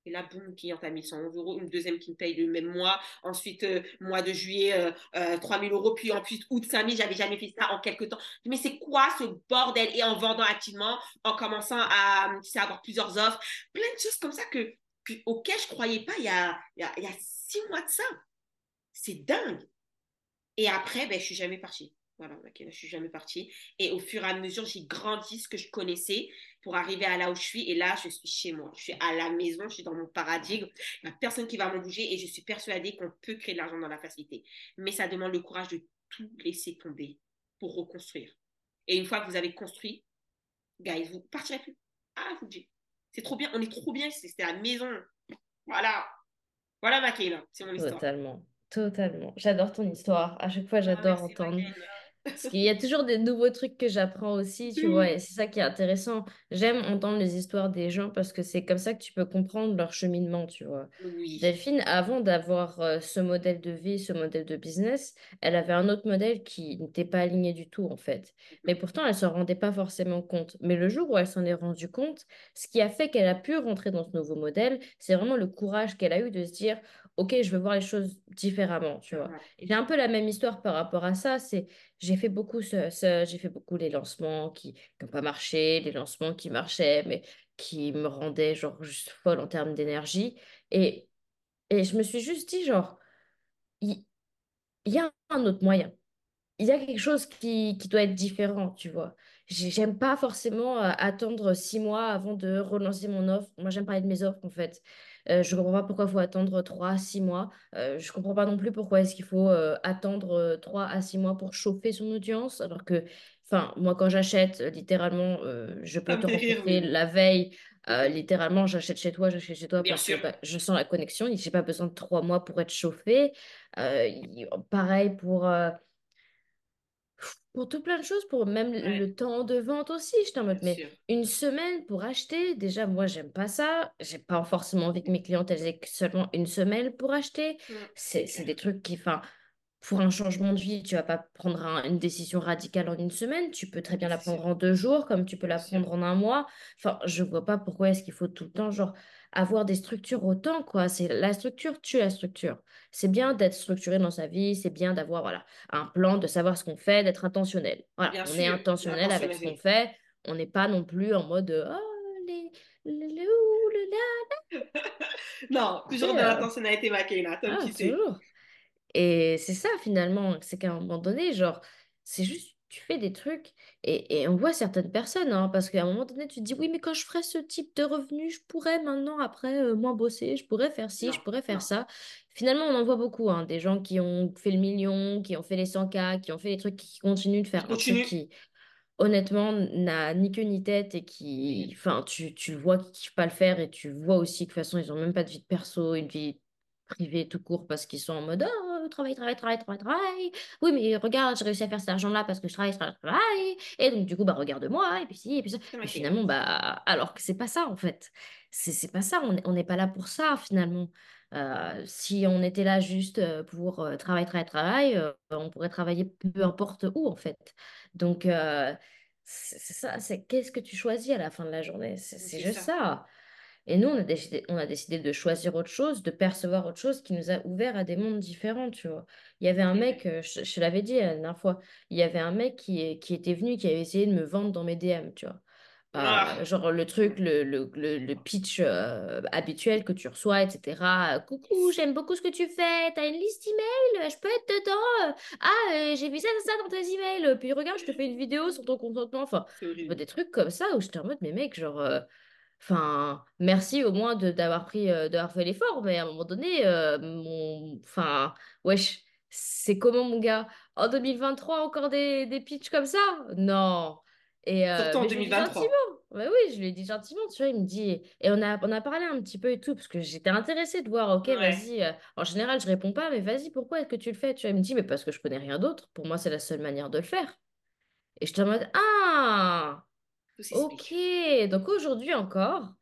Et là, boum, cliente à 1111 euros. Une deuxième qui me paye le même mois. Ensuite, euh, mois de juillet, euh, euh, 3000 euros. Puis ensuite, août, 5000. J'avais jamais fait ça en quelques temps. Mais c'est quoi ce bordel? Et en vendant activement, en commençant à, avoir plusieurs offres. Plein de choses comme ça que, auxquelles je ne croyais pas il y, a, y a, six mois de ça. C'est dingue. Et après, ben, je suis jamais partie. Voilà, ok, je suis jamais partie. Et au fur et à mesure, j'ai grandi ce que je connaissais pour arriver à là où je suis. Et là, je suis chez moi. Je suis à la maison, je suis dans mon paradigme. Il n'y a personne qui va me bouger et je suis persuadée qu'on peut créer de l'argent dans la facilité. Mais ça demande le courage de tout laisser tomber pour reconstruire. Et une fois que vous avez construit, guys, vous partirez plus. Ah, vous. C'est trop bien, on est trop bien, c'était la maison. Voilà. Voilà ma c'est mon histoire. Totalement, totalement. J'adore ton histoire. À chaque fois, ah, j'adore entendre. Parce qu'il y a toujours des nouveaux trucs que j'apprends aussi, tu vois, et c'est ça qui est intéressant. J'aime entendre les histoires des gens parce que c'est comme ça que tu peux comprendre leur cheminement, tu vois. Delphine, avant d'avoir euh, ce modèle de vie, ce modèle de business, elle avait un autre modèle qui n'était pas aligné du tout, en fait. Mais pourtant, elle ne s'en rendait pas forcément compte. Mais le jour où elle s'en est rendue compte, ce qui a fait qu'elle a pu rentrer dans ce nouveau modèle, c'est vraiment le courage qu'elle a eu de se dire, OK, je veux voir les choses différemment, tu vois. J'ai un peu la même histoire par rapport à ça, c'est j'ai fait beaucoup ce, j'ai fait beaucoup les lancements qui n'ont pas marché, les lancements qui marchaient mais qui me rendaient genre juste folle en termes d'énergie et et je me suis juste dit genre il y, a un autre moyen. Il y a quelque chose qui, qui doit être différent, tu vois. J'aime pas forcément euh, attendre six mois avant de relancer mon offre. Moi, j'aime parler de mes offres, en fait. Euh, je ne comprends pas pourquoi il faut attendre 3 à 6 mois. Euh, je ne comprends pas non plus pourquoi est-ce qu'il faut euh, attendre 3 à 6 mois pour chauffer son audience. Alors que, enfin, moi, quand j'achète, littéralement, je peux te rencontrer la veille. littéralement, j'achète chez toi, j'achète chez toi parce que bah, je sens la connexion. Je n'ai pas besoin de 3 mois pour être chauffé. pareil pour pour tout plein de choses, pour même le temps de vente aussi. J'étais en mode, mais une semaine pour acheter, déjà, moi, j'aime pas ça. J'ai pas forcément envie que mes clientes, elles aient seulement une semaine pour acheter. C'est des trucs qui, enfin, pour un changement de vie, tu vas pas prendre une décision radicale en une semaine. Tu peux très bien la prendre en deux jours, comme tu peux la prendre en un mois. Enfin, je vois pas pourquoi est-ce qu'il faut tout le temps, genre, avoir des structures autant, quoi. C'est la structure tue la structure. C'est bien d'être structuré dans sa vie, c'est bien d'avoir voilà, un plan, de savoir ce qu'on fait, d'être intentionnel. Voilà, on est intentionnel avec ce qu'on fait. On n'est pas non plus en mode oh, les, les, les, Non, toujours dans l'intentionnalité, Makena, comme ah, sais. Et c'est ça finalement, c'est qu'à un moment donné, genre, c'est juste tu fais des trucs et, on voit certaines personnes, hein, parce qu'à un moment donné, tu te dis, oui, mais quand je ferais ce type de revenu, je pourrais maintenant, après, euh, moins bosser, je pourrais faire ci, je pourrais faire ça. Finalement, on en voit beaucoup, hein, des gens qui ont fait le million, qui ont fait les 100K, qui ont fait des trucs qui continuent de faire un truc qui, honnêtement, n'a ni queue ni tête et qui, enfin, tu, tu le vois qu'ils ne kiffent pas le faire et tu vois aussi que de toute façon, ils n'ont même pas de vie de perso, une vie privée tout court parce qu'ils sont en mode, travail, travail, travail, travail, travail. Oui, mais regarde, j'ai réussi à faire cet argent-là parce que je travaille, travaille, travaille. Et donc, du coup, bah, regarde-moi, et puis si, et puis ça. Et finalement, bah, alors que c'est pas ça, en fait. C'est pas ça, on n'est pas là pour ça, finalement. Euh, si on était là juste euh, pour euh, travail, travail, travail, on pourrait travailler peu importe où, en fait. Donc, c'est ça, c'est qu'est-ce que tu choisis à la fin de la journée? C'est juste ça. Et nous, on a décidé, on a décidé de choisir autre chose, de percevoir autre chose qui nous a ouvert à des mondes différents, tu vois. Il y avait un mec, euh, je, je l'avais dit la dernière fois, il y avait un mec qui, qui était venu, qui avait essayé de me vendre dans mes DM, tu vois. Euh, ah. genre le truc, le, le, le, pitch euh, habituel que tu reçois, etc. Coucou, j'aime beaucoup ce que tu fais. T'as une liste email, je peux être dedans? Ah, j'ai vu ça, ça, ça dans tes emails. Puis regarde, je te fais une vidéo sur ton consentement. Enfin, des trucs comme ça où j'étais en mode, mais mec, genre, Enfin, merci au moins de d'avoir pris, euh, d'avoir fait l'effort, mais à un moment donné, euh, mon, enfin, wesh, c'est comment mon gars? En 2023, encore des, des pitchs comme ça? Non. Et euh, Surtout en 2023. gentiment. Bah oui, je lui ai dit gentiment, tu vois, il me dit, et on a, on a parlé un petit peu et tout, parce que j'étais intéressée de voir, ok, vas-y, en général, je réponds pas, mais vas-y, pourquoi est-ce que tu le fais? Tu vois, il me dit, mais parce que je connais rien d'autre, pour moi, c'est la seule manière de le faire. Et je te en mode, ah! Ok, donc aujourd'hui encore,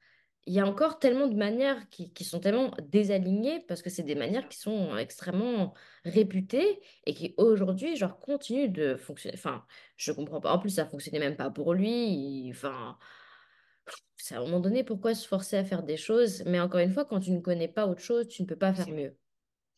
il y a encore tellement de manières qui, qui sont tellement désalignées parce que c'est des manières qui sont extrêmement réputées et qui aujourd'hui, genre, continuent de fonctionner. Enfin, je comprends pas. En plus, ça fonctionnait même pas pour lui. Enfin, c'est à un moment donné, pourquoi se forcer à faire des choses? Mais encore une fois, quand tu ne connais pas autre chose, tu ne peux pas faire mieux.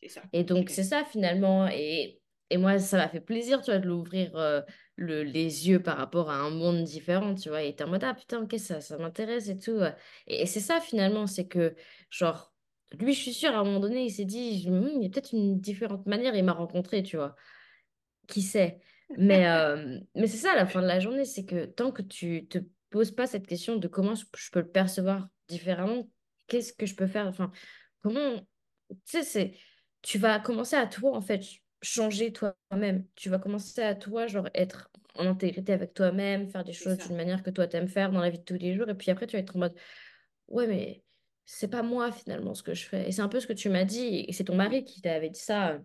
C'est ça. Et donc, c'est ça finalement. Et, et moi, ça m'a fait plaisir, tu vois, de l'ouvrir. Euh, le, les yeux par rapport à un monde différent, tu vois. Et t'es en mode, ah putain, ok, ça, ça m'intéresse et tout. Et, c'est ça finalement, c'est que, genre, lui, je suis sûre, à un moment donné, il s'est dit, hmm, il y a peut-être une différente manière, il m'a rencontré, tu vois. Qui sait? Mais, euh, mais c'est ça, à la fin de la journée, c'est que tant que tu te poses pas cette question de comment je peux le percevoir différemment, qu'est-ce que je peux faire, enfin, comment, tu sais, c'est, tu vas commencer à toi, en fait, changer toi-même. Tu vas commencer à toi, genre, être en intégrité avec toi-même, faire des choses d'une manière que toi t'aimes faire dans la vie de tous les jours. Et puis après, tu vas être en mode, ouais, mais c'est pas moi finalement ce que je fais. Et c'est un peu ce que tu m'as dit, et c'est ton mari qui t'avait dit ça.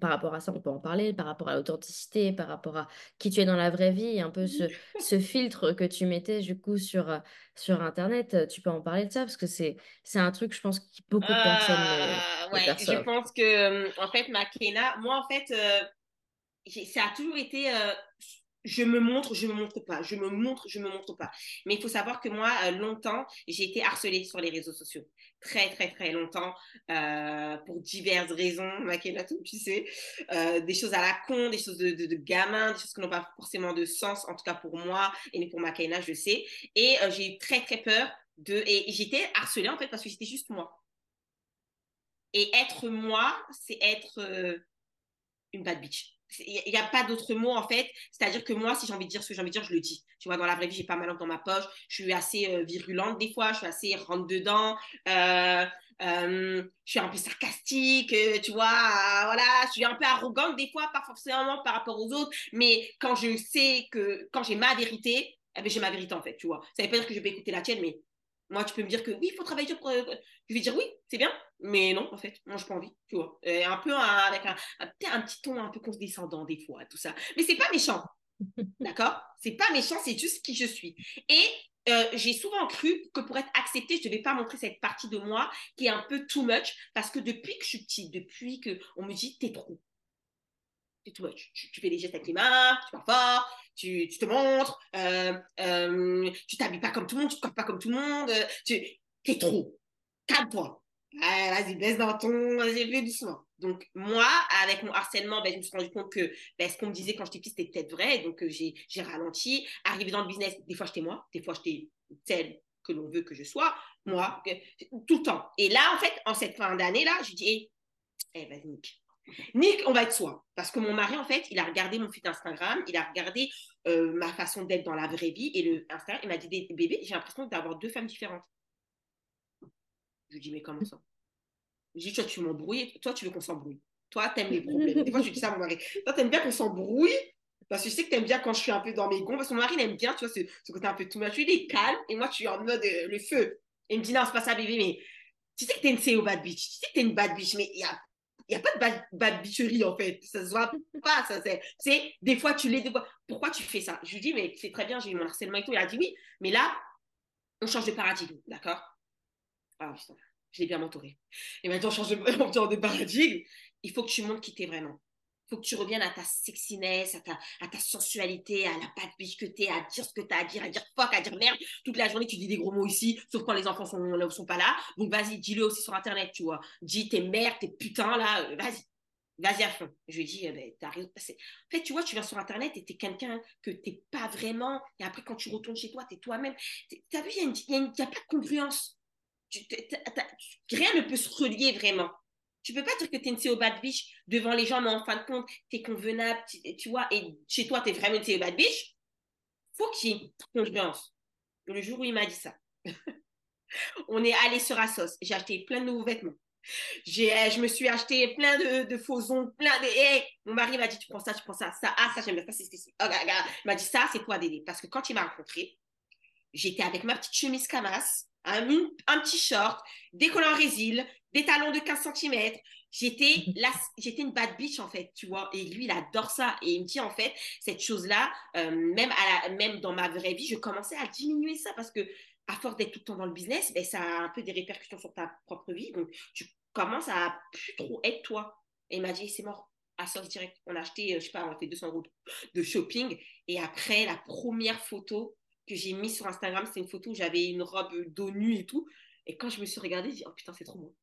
Par rapport à ça, on peut en parler, par rapport à l'authenticité, par rapport à qui tu es dans la vraie vie, un peu ce, ce filtre que tu mettais du coup sur, sur Internet, tu peux en parler de ça? Parce que c'est, c'est un truc, je pense, que beaucoup de personnes euh, ouais, Je pense que, en fait, Makena, moi, en fait, euh, ça a toujours été euh, je me montre, je me montre pas, je me montre, je me montre pas. Mais il faut savoir que moi, euh, longtemps, j'ai été harcelée sur les réseaux sociaux. Très, très, très longtemps, euh, pour diverses raisons, Makena, tu sais. Euh, des choses à la con, des choses de, de, de gamin, des choses qui n'ont pas forcément de sens, en tout cas pour moi, et pour Makena, je sais. Et j'ai eu très, très peur de... Et j'étais harcelée, en fait, parce que j'étais juste moi. Et être moi, c'est être une bad bitch il n'y a pas d'autre mot en fait. C'est-à-dire que moi, si j'ai envie de dire ce que j'ai envie de dire, je le dis. Tu vois, dans la vraie vie, j'ai pas ma langue dans ma poche. Je suis assez euh, virulente des fois. Je suis assez rentre dedans. Euh, euh, je suis un peu sarcastique. tu vois, voilà. Je suis un peu arrogante des fois, pas forcément par rapport aux autres. Mais quand je sais que quand j'ai ma vérité, eh ben, j'ai ma vérité en fait. Tu vois. Ça veut pas dire que je vais écouter la tienne, mais moi, tu peux me dire que oui, il faut travailler pour. Je vais dire oui, c'est bien, mais non, en fait, moi, je pas envie, tu vois. un peu avec un, un, petit ton un peu condescendant des fois, tout ça. Mais c'est pas méchant, d'accord? C'est pas méchant, c'est juste qui je suis. Et euh, j'ai souvent cru que pour être acceptée, je ne devais pas montrer cette partie de moi qui est un peu too much, parce que depuis que je suis petite, depuis qu'on me dit, t'es trop. T'es too much. Tu, fais des gestes avec les mains, tu parles fort, tu, tu te montres, euh, euh, tu t'habilles pas comme tout le monde, tu te pas comme tout le monde, tu es trop. Calme-toi. Vas-y, baisse dans ton, vas-y, fais doucement. Donc, moi, avec mon harcèlement, ben, je me suis rendu compte que ben, ce qu'on me disait quand j'étais petite, c'était peut-être vrai. Donc, euh, j'ai, j'ai ralenti. Arrivé dans le business, des fois, j'étais moi, des fois, j'étais celle que l'on veut que je sois, moi, tout le temps. Et là, en fait, en cette fin d'année-là, je dis, eh, eh vas-y, Nick. Nick, on va être soi. Parce que mon mari, en fait, il a regardé mon feed Instagram, il a regardé euh, ma façon d'être dans la vraie vie. Et le Instagram, il m'a dit, bébé, j'ai l'impression d'avoir deux femmes différentes. Je dis, mais comment ça Je dis, toi, tu m'embrouilles, toi, tu veux qu'on s'embrouille. Toi, t'aimes les problèmes. Des fois, je dis ça à mon mari. Toi, t'aimes bien qu'on s'embrouille? Parce que je sais que t'aimes bien quand je suis un peu dans mes gonds. Parce que mon mari, il aime bien, tu vois, ce, côté un peu tout mature. Il est calme et moi, je suis en mode euh, le feu. Il me dit, non, c'est pas ça, bébé, mais tu sais que t'es une CEO bad bitch. Tu sais que t'es une bad bitch, mais il y a il n'y a pas de bad, bitcherie en fait. Ça se voit pas. Ça, c'est, des fois tu l'es, des fois. Pourquoi tu fais ça? Je lui dis, mais c'est très bien, j'ai eu mon harcèlement et tout. Il a dit oui, mais là, on change de paradigme, d'accord? Ah je l'ai bien entouré. Et maintenant, on change de, de paradigme. Il faut que tu montres qui t'es vraiment. Il faut que tu reviennes à ta sexiness, à ta, à ta sensualité, à la patte t'es, à dire ce que t'as à dire, à dire fuck, à dire merde. Toute la journée, tu dis des gros mots ici, sauf quand les enfants sont, sont pas là. Donc, vas-y, dis-le aussi sur Internet, tu vois. Dis tes mères, tes putains, là, euh, vas-y. Vas-y à fond. Je lui dis, eh ben, t'as raison. En fait, tu vois, tu viens sur Internet et t'es quelqu'un que t'es pas vraiment. Et après, quand tu retournes chez toi, t'es toi-même. T'as vu, il n'y a, a, pas de congruence rien ne peut se relier vraiment. Tu peux pas dire que tu es une CEO bad bitch devant les gens, mais en fin de compte, tu es convenable, tu, vois, et chez toi, tu es vraiment une CEO bad bitch. faut qu'il y ait une. Le jour où il m'a dit ça, on est allé sur Asos. J'ai acheté plein de nouveaux vêtements. Eh, je me suis acheté plein de, faux ongles, plein de. Mon mari m'a dit Tu prends ça, tu prends ça, ça, ah, ça, j'aime bien, ça, c'est Oh, il m'a dit Ça, c'est toi, Dédé. Parce que quand il m'a rencontré, j'étais avec ma petite chemise Camas, un, un petit short, des collants résil, des talons de 15 cm. J'étais là, j'étais une bad bitch en fait, tu vois. Et lui, il adore ça. Et il me dit en fait, cette chose-là, euh, même, à même dans ma vraie vie, je commençais à diminuer ça parce que à force d'être tout le temps dans le business, ben, ça a un peu des répercussions sur ta propre vie. Donc, tu commences à plus trop être toi. Et il m'a dit, c'est mort. À sortir direct. On a acheté, euh, je sais pas, on a fait 200 euros de shopping. Et après, la première photo, que j'ai mis sur Instagram, c'est une photo où j'avais une robe dos nu et tout. Et quand je me suis regardée, j'ai dit, oh putain, c'est trop beau.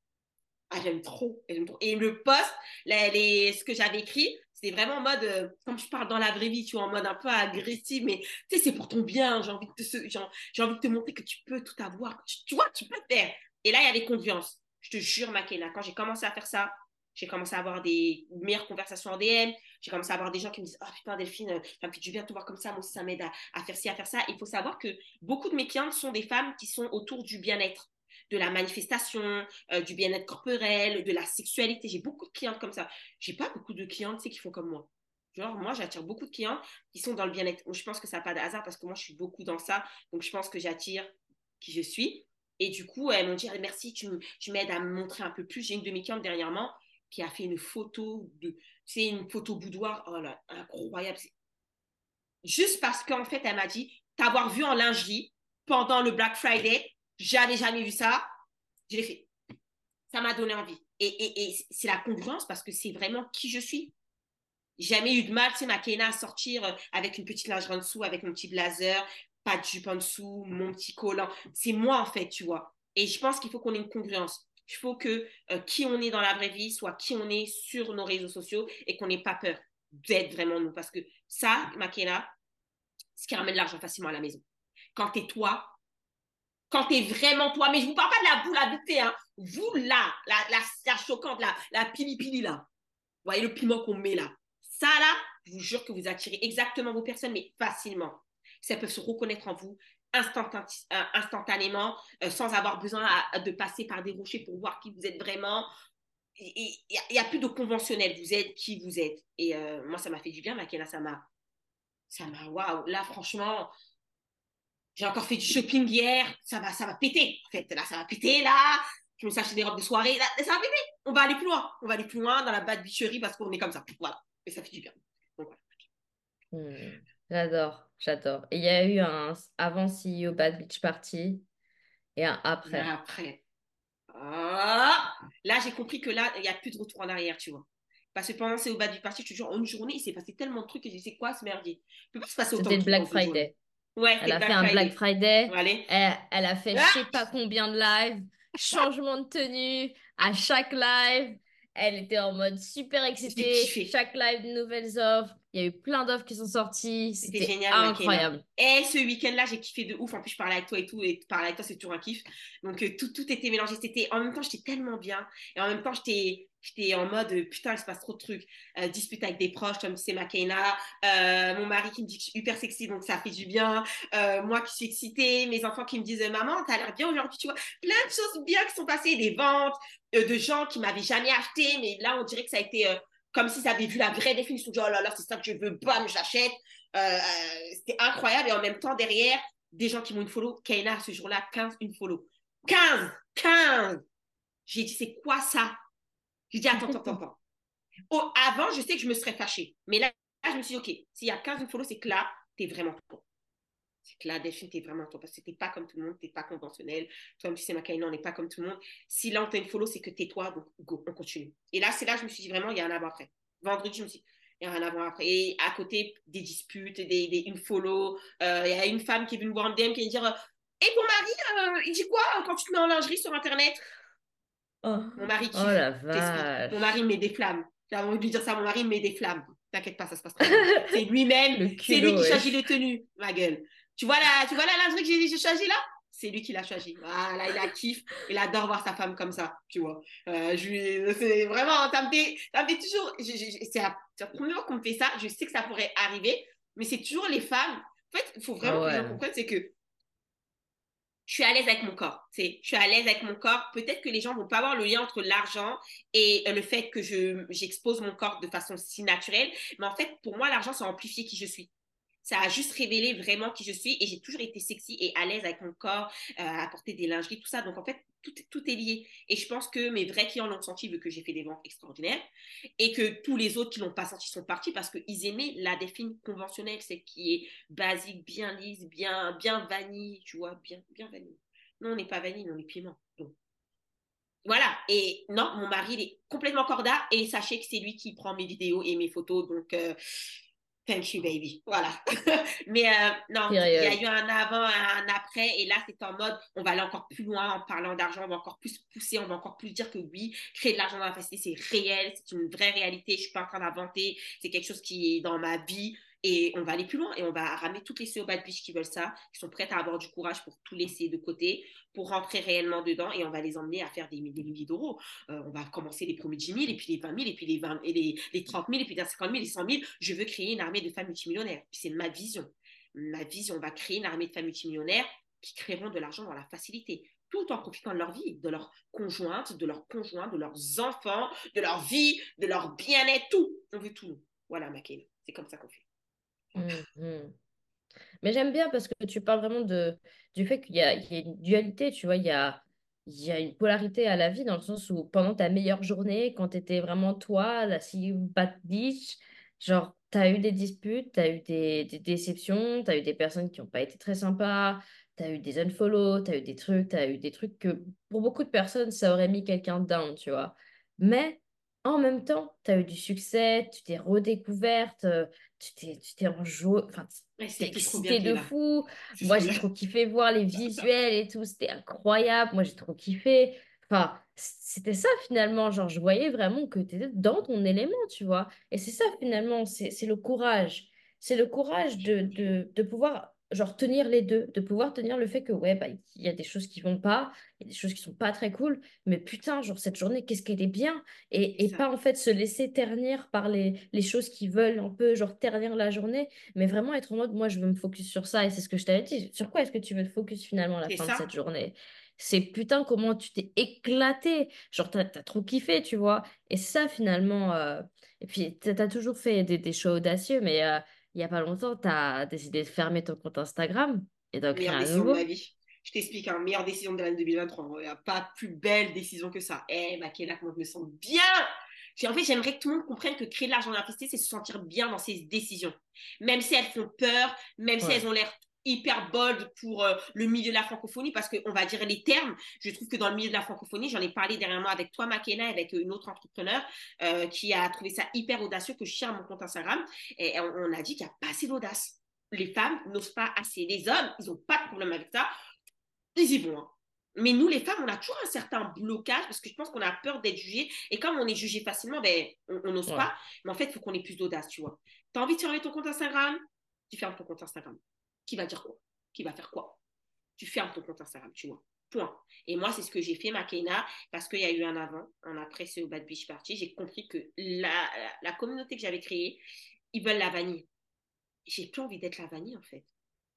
Ah, j'aime trop, Et le post, les, ce que j'avais écrit, c'est vraiment en mode, euh, comme je parle dans la vraie vie, tu vois, en mode un peu agressif, mais tu sais, c'est pour ton bien. J'ai envie, de te, envie de te montrer que tu peux tout avoir. Tu, vois, tu peux faire. Et là, il y avait confiance. Je te jure, Makena, quand j'ai commencé à faire ça, J'ai commencé à avoir des meilleures conversations en DM. J'ai commencé à avoir des gens qui me disent Oh putain, Delphine, ça me fait du bien te voir comme ça. Moi ça m'aide à, faire ci, à faire ça. Il faut savoir que beaucoup de mes clientes sont des femmes qui sont autour du bien-être, de la manifestation, euh, du bien-être corporel, de la sexualité. J'ai beaucoup de clientes comme ça. J'ai pas beaucoup de clientes qui font comme moi. Genre, moi, j'attire beaucoup de clients qui sont dans le bien-être. Je pense que ça n'a pas de hasard parce que moi, je suis beaucoup dans ça. Donc, je pense que j'attire qui je suis. Et du coup, elles m'ont dit merci, tu, m'aides à me montrer un peu plus. J'ai une de mes clientes dernièrement qui a fait une photo de, c'est une photo boudoir, oh là, incroyable. Juste parce qu'en fait, elle m'a dit, t'avoir vu en lingerie pendant le Black Friday, j'avais jamais vu ça, je l'ai fait. Ça m'a donné envie. Et, et, c'est la congruence parce que c'est vraiment qui je suis. Jamais eu de mal, c'est ma Kena à sortir euh, avec une petite lingerie en dessous, avec mon petit blazer, pas de jupe en dessous, mon petit collant. C'est moi, en fait, tu vois. Et je pense qu'il faut qu'on ait une congruence. Il faut que euh, qui on est dans la vraie vie soit qui on est sur nos réseaux sociaux et qu'on n'ait pas peur d'être vraiment nous. Parce que ça, Makena, ce qui ramène l'argent facilement à la maison. Quand t'es toi, quand t'es vraiment toi, mais je vous parle pas de la boule à hein. Vous là, la, la, la choquante, la, la pili pili là. Vous voyez le piment qu'on met là. Ça là, je vous jure que vous attirez exactement vos personnes, mais facilement ça peut se reconnaître en vous euh, instantanément, euh, sans avoir besoin de passer par des rochers pour voir qui vous êtes vraiment. Il n'y a, plus de conventionnel, vous êtes qui vous êtes. Et euh, moi, ça m'a fait du bien, Makena, ça m'a... Ça m'a... Waouh, là, franchement, j'ai encore fait du shopping hier, ça va, ça va péter. En fait, là, ça va péter, là. Je me suis acheté des robes de soirée, ça va péter. On va aller plus loin. On va aller plus loin dans la bad bicherie parce qu'on est comme ça. Voilà. Et ça fait du bien. Voilà. Hmm. J'adore, j'adore. Et il y a eu un avant CEO Bad Beach Party et un après. après. Ah là, j'ai compris que là, il n'y a plus de retour en arrière, tu vois. Parce que pendant CEO Bad Beach Party, je te jure, en une journée, il s'est passé tellement de trucs que je sais quoi ce merdier? Il peut pas se passer autant C'était le Black Friday. Ouais, elle a fait un Black Friday. Elle, elle, a fait je je sais pas combien de lives, changement de tenue à chaque live. Elle était en mode super excitée. Chaque live, de nouvelles offres. Il y a eu plein d'offres qui sont sorties. C'était génial. Incroyable. Et ce week-end-là, j'ai kiffé de ouf. En plus, je parlais avec toi et tout. Et parler avec toi, c'est toujours un kiff. Donc, euh, tout, tout était mélangé. C'était, en même temps, j'étais tellement bien. Et en même temps, j'étais, j'étais en mode putain, il se passe trop de trucs. Euh, dispute avec des proches, comme c'est Makena. Euh, mon mari qui me dit que je suis hyper sexy, donc ça fait du bien. moi qui suis excitée. Mes enfants qui me disent Maman, t'as l'air bien aujourd'hui. Tu vois, plein de choses bien qui sont passées. Des ventes, euh, de gens qui m'avaient jamais acheté, mais là, on dirait que ça a été euh, comme si ça avait vu la vraie définition. oh là là, c'est ça que je veux, bam, j'achète. Euh, c'était incroyable. Et en même temps, derrière, des gens qui m'ont une follow. Kaina, ce jour-là, 15, une follow. 15 15 J'ai dit, c'est quoi ça? J'ai dit, attends, attends, attends. Oh, avant, je sais que je me serais fâchée. Mais là, je me suis dit, OK, s'il y a 15 une follow, c'est que là, t'es vraiment bon c'est que là, Delphine, t'es vraiment toi, parce que t'es pas comme tout le monde, t'es pas conventionnel. Toi, tu sais, Makaina, on n'est pas comme tout le monde. Si là, on t'a une follow, c'est que t'es toi, donc go, on continue. Et là, c'est là, je me suis dit vraiment, il y a un avant-après. Vendredi, je me suis dit, il y a un avant-après. Et à côté, des disputes, des, une follow. Euh, il y a une femme qui est venue me voir en DM qui vient dire, et ton mari, euh, il dit quoi quand tu te mets en lingerie sur Internet? Oh. Mon mari qui. Oh la vache. Mon mari met des flammes. J'ai envie de lui dire ça, mon mari met des flammes. T'inquiète pas, ça se passe bien. c'est lui-même, c'est lui qui choisit les tenues, ma gueule. Tu vois la, tu vois la lingerie que j'ai choisi là? C'est lui qui l'a choisi. Voilà, il a kiff. Il adore voir sa femme comme ça, tu vois. Euh, c'est vraiment, ça me fait, ça me fait toujours. C'est la, première fois qu'on me fait ça. Je sais que ça pourrait arriver, mais c'est toujours les femmes. En fait, il faut vraiment que comprenne, c'est que je suis à l'aise avec mon corps. Je suis à l'aise avec mon corps. Peut-être que les gens vont pas avoir le lien entre l'argent et le fait que je, j'expose mon corps de façon si naturelle. Mais en fait, pour moi, l'argent, ça amplifie qui je suis ça a juste révélé vraiment qui je suis et j'ai toujours été sexy et à l'aise avec mon corps, euh, à porter des lingeries, tout ça. Donc en fait, tout, tout est lié. Et je pense que mes vrais clients l'ont senti vu que j'ai fait des ventes extraordinaires et que tous les autres qui l'ont pas senti sont partis parce qu'ils aimaient la définition conventionnelle, celle qui est basique, bien lisse, bien, bien vanille, tu vois, bien, bien vanille. Non, on n'est pas vanille, on est piment. Donc, voilà. Et non, mon mari, il est complètement corda et sachez que c'est lui qui prend mes vidéos et mes photos. Donc, euh, Thank you, baby. Voilà. Mais euh, non, il y a eu un avant, un après. Et là, c'est en mode, on va aller encore plus loin en parlant d'argent. On va encore plus pousser. On va encore plus dire que oui, créer de l'argent dans la facilité, c'est réel. C'est une vraie réalité. Je suis pas en train d'inventer. C'est quelque chose qui est dans ma vie. Et on va aller plus loin et on va ramener toutes les CEO Bad Beach qui veulent ça, qui sont prêtes à avoir du courage pour tout laisser de côté, pour rentrer réellement dedans et on va les emmener à faire des, milliers d'euros. Euh, on va commencer les premiers 10 000 et puis les 20 000 et puis les, 20, et les, les 30 000 et puis les 50 000 et 100 000. Je veux créer une armée de femmes multimillionnaires. C'est ma vision. Ma vision, on va créer une armée de femmes multimillionnaires qui créeront de l'argent dans la facilité tout en profitant de leur vie, de leur conjointe, de leurs conjoints, de leurs enfants, de leur vie, de leur bien-être, tout. On veut tout. Voilà, Makéna. C'est comme ça qu'on fait. Mhm. Mais j'aime bien parce que tu parles vraiment de, du fait qu'il y a, une dualité, tu vois, il y a, il y a une polarité à la vie dans le sens où pendant ta meilleure journée, quand tu étais vraiment toi, la si bad bitch, genre, tu as eu des disputes, tu as eu des, des déceptions, tu as eu des personnes qui n'ont pas été très sympas, tu as eu des unfollow, tu as eu des trucs, tu as eu des trucs que pour beaucoup de personnes, ça aurait mis quelqu'un down, tu vois. Mais en même temps, tu as eu du succès, tu t'es redécouverte, euh, tu t'es, tu t'es enfin, tu excité de fou. Moi, j'ai trop kiffé voir les visuels et tout, c'était incroyable. Moi, j'ai trop kiffé. Enfin, c'était ça finalement, genre, je voyais vraiment que tu étais dans ton élément, tu vois. Et c'est ça finalement, c'est, c'est le courage. C'est le courage de, de, de pouvoir genre tenir les deux, de pouvoir tenir le fait que ouais, bah, il y a des choses qui vont pas, il y a des choses qui sont pas très cool, mais putain, genre cette journée, qu'est-ce qu'elle est bien. Et, et pas en fait se laisser ternir par les, les choses qui veulent un peu genre ternir la journée, mais vraiment être en mode moi je veux me focus sur ça et c'est ce que je t'avais dit. Sur quoi est-ce que tu veux te focus finalement à la fin de cette journée? C'est putain comment tu t'es éclaté, genre t'as as trop kiffé, tu vois. Et ça finalement, euh, et puis t'as as toujours fait des, des choix audacieux, mais euh, il n'y a pas longtemps, tu as décidé de fermer ton compte Instagram et d'en créer un nouveau. De ma vie. Je t'explique, hein, meilleure décision de l'année 2023. Il n'y a pas plus belle décision que ça. Eh, Makela, comment je me sens bien en fait, j'aimerais que tout le monde comprenne que créer de l'argent dans la c'est se sentir bien dans ses décisions. Même si elles font peur, même si elles ont l'air hyper bold pour euh, le milieu de la francophonie parce qu'on va dire les termes. Je trouve que dans le milieu de la francophonie, j'en ai parlé dernièrement avec toi, Makena, avec une autre entrepreneur euh, qui a trouvé ça hyper audacieux que je share mon compte Instagram. Et on, a dit qu'il n'y a pas assez d'audace. Les femmes n'osent pas assez. Les hommes, ils n'ont pas de problème avec ça. Ils y vont. Hein. Mais nous, les femmes, on a toujours un certain blocage parce que je pense qu'on a peur d'être jugé. Et comme on est jugé facilement, ben, on n'ose pas. Mais en fait, il faut qu'on ait plus d'audace, tu vois. Tu as envie de fermer ton compte Instagram? Tu fermes ton compte Instagram qui va dire quoi? Qui va faire quoi? Tu fermes ton compte Instagram, tu vois. Point. Et moi, c'est ce que j'ai fait, Makena, parce qu'il y a eu un avant, un après ce Bad Beach Party. J'ai compris que la, communauté que j'avais créée, ils veulent la vanille. J'ai plus envie d'être la vanille, en fait.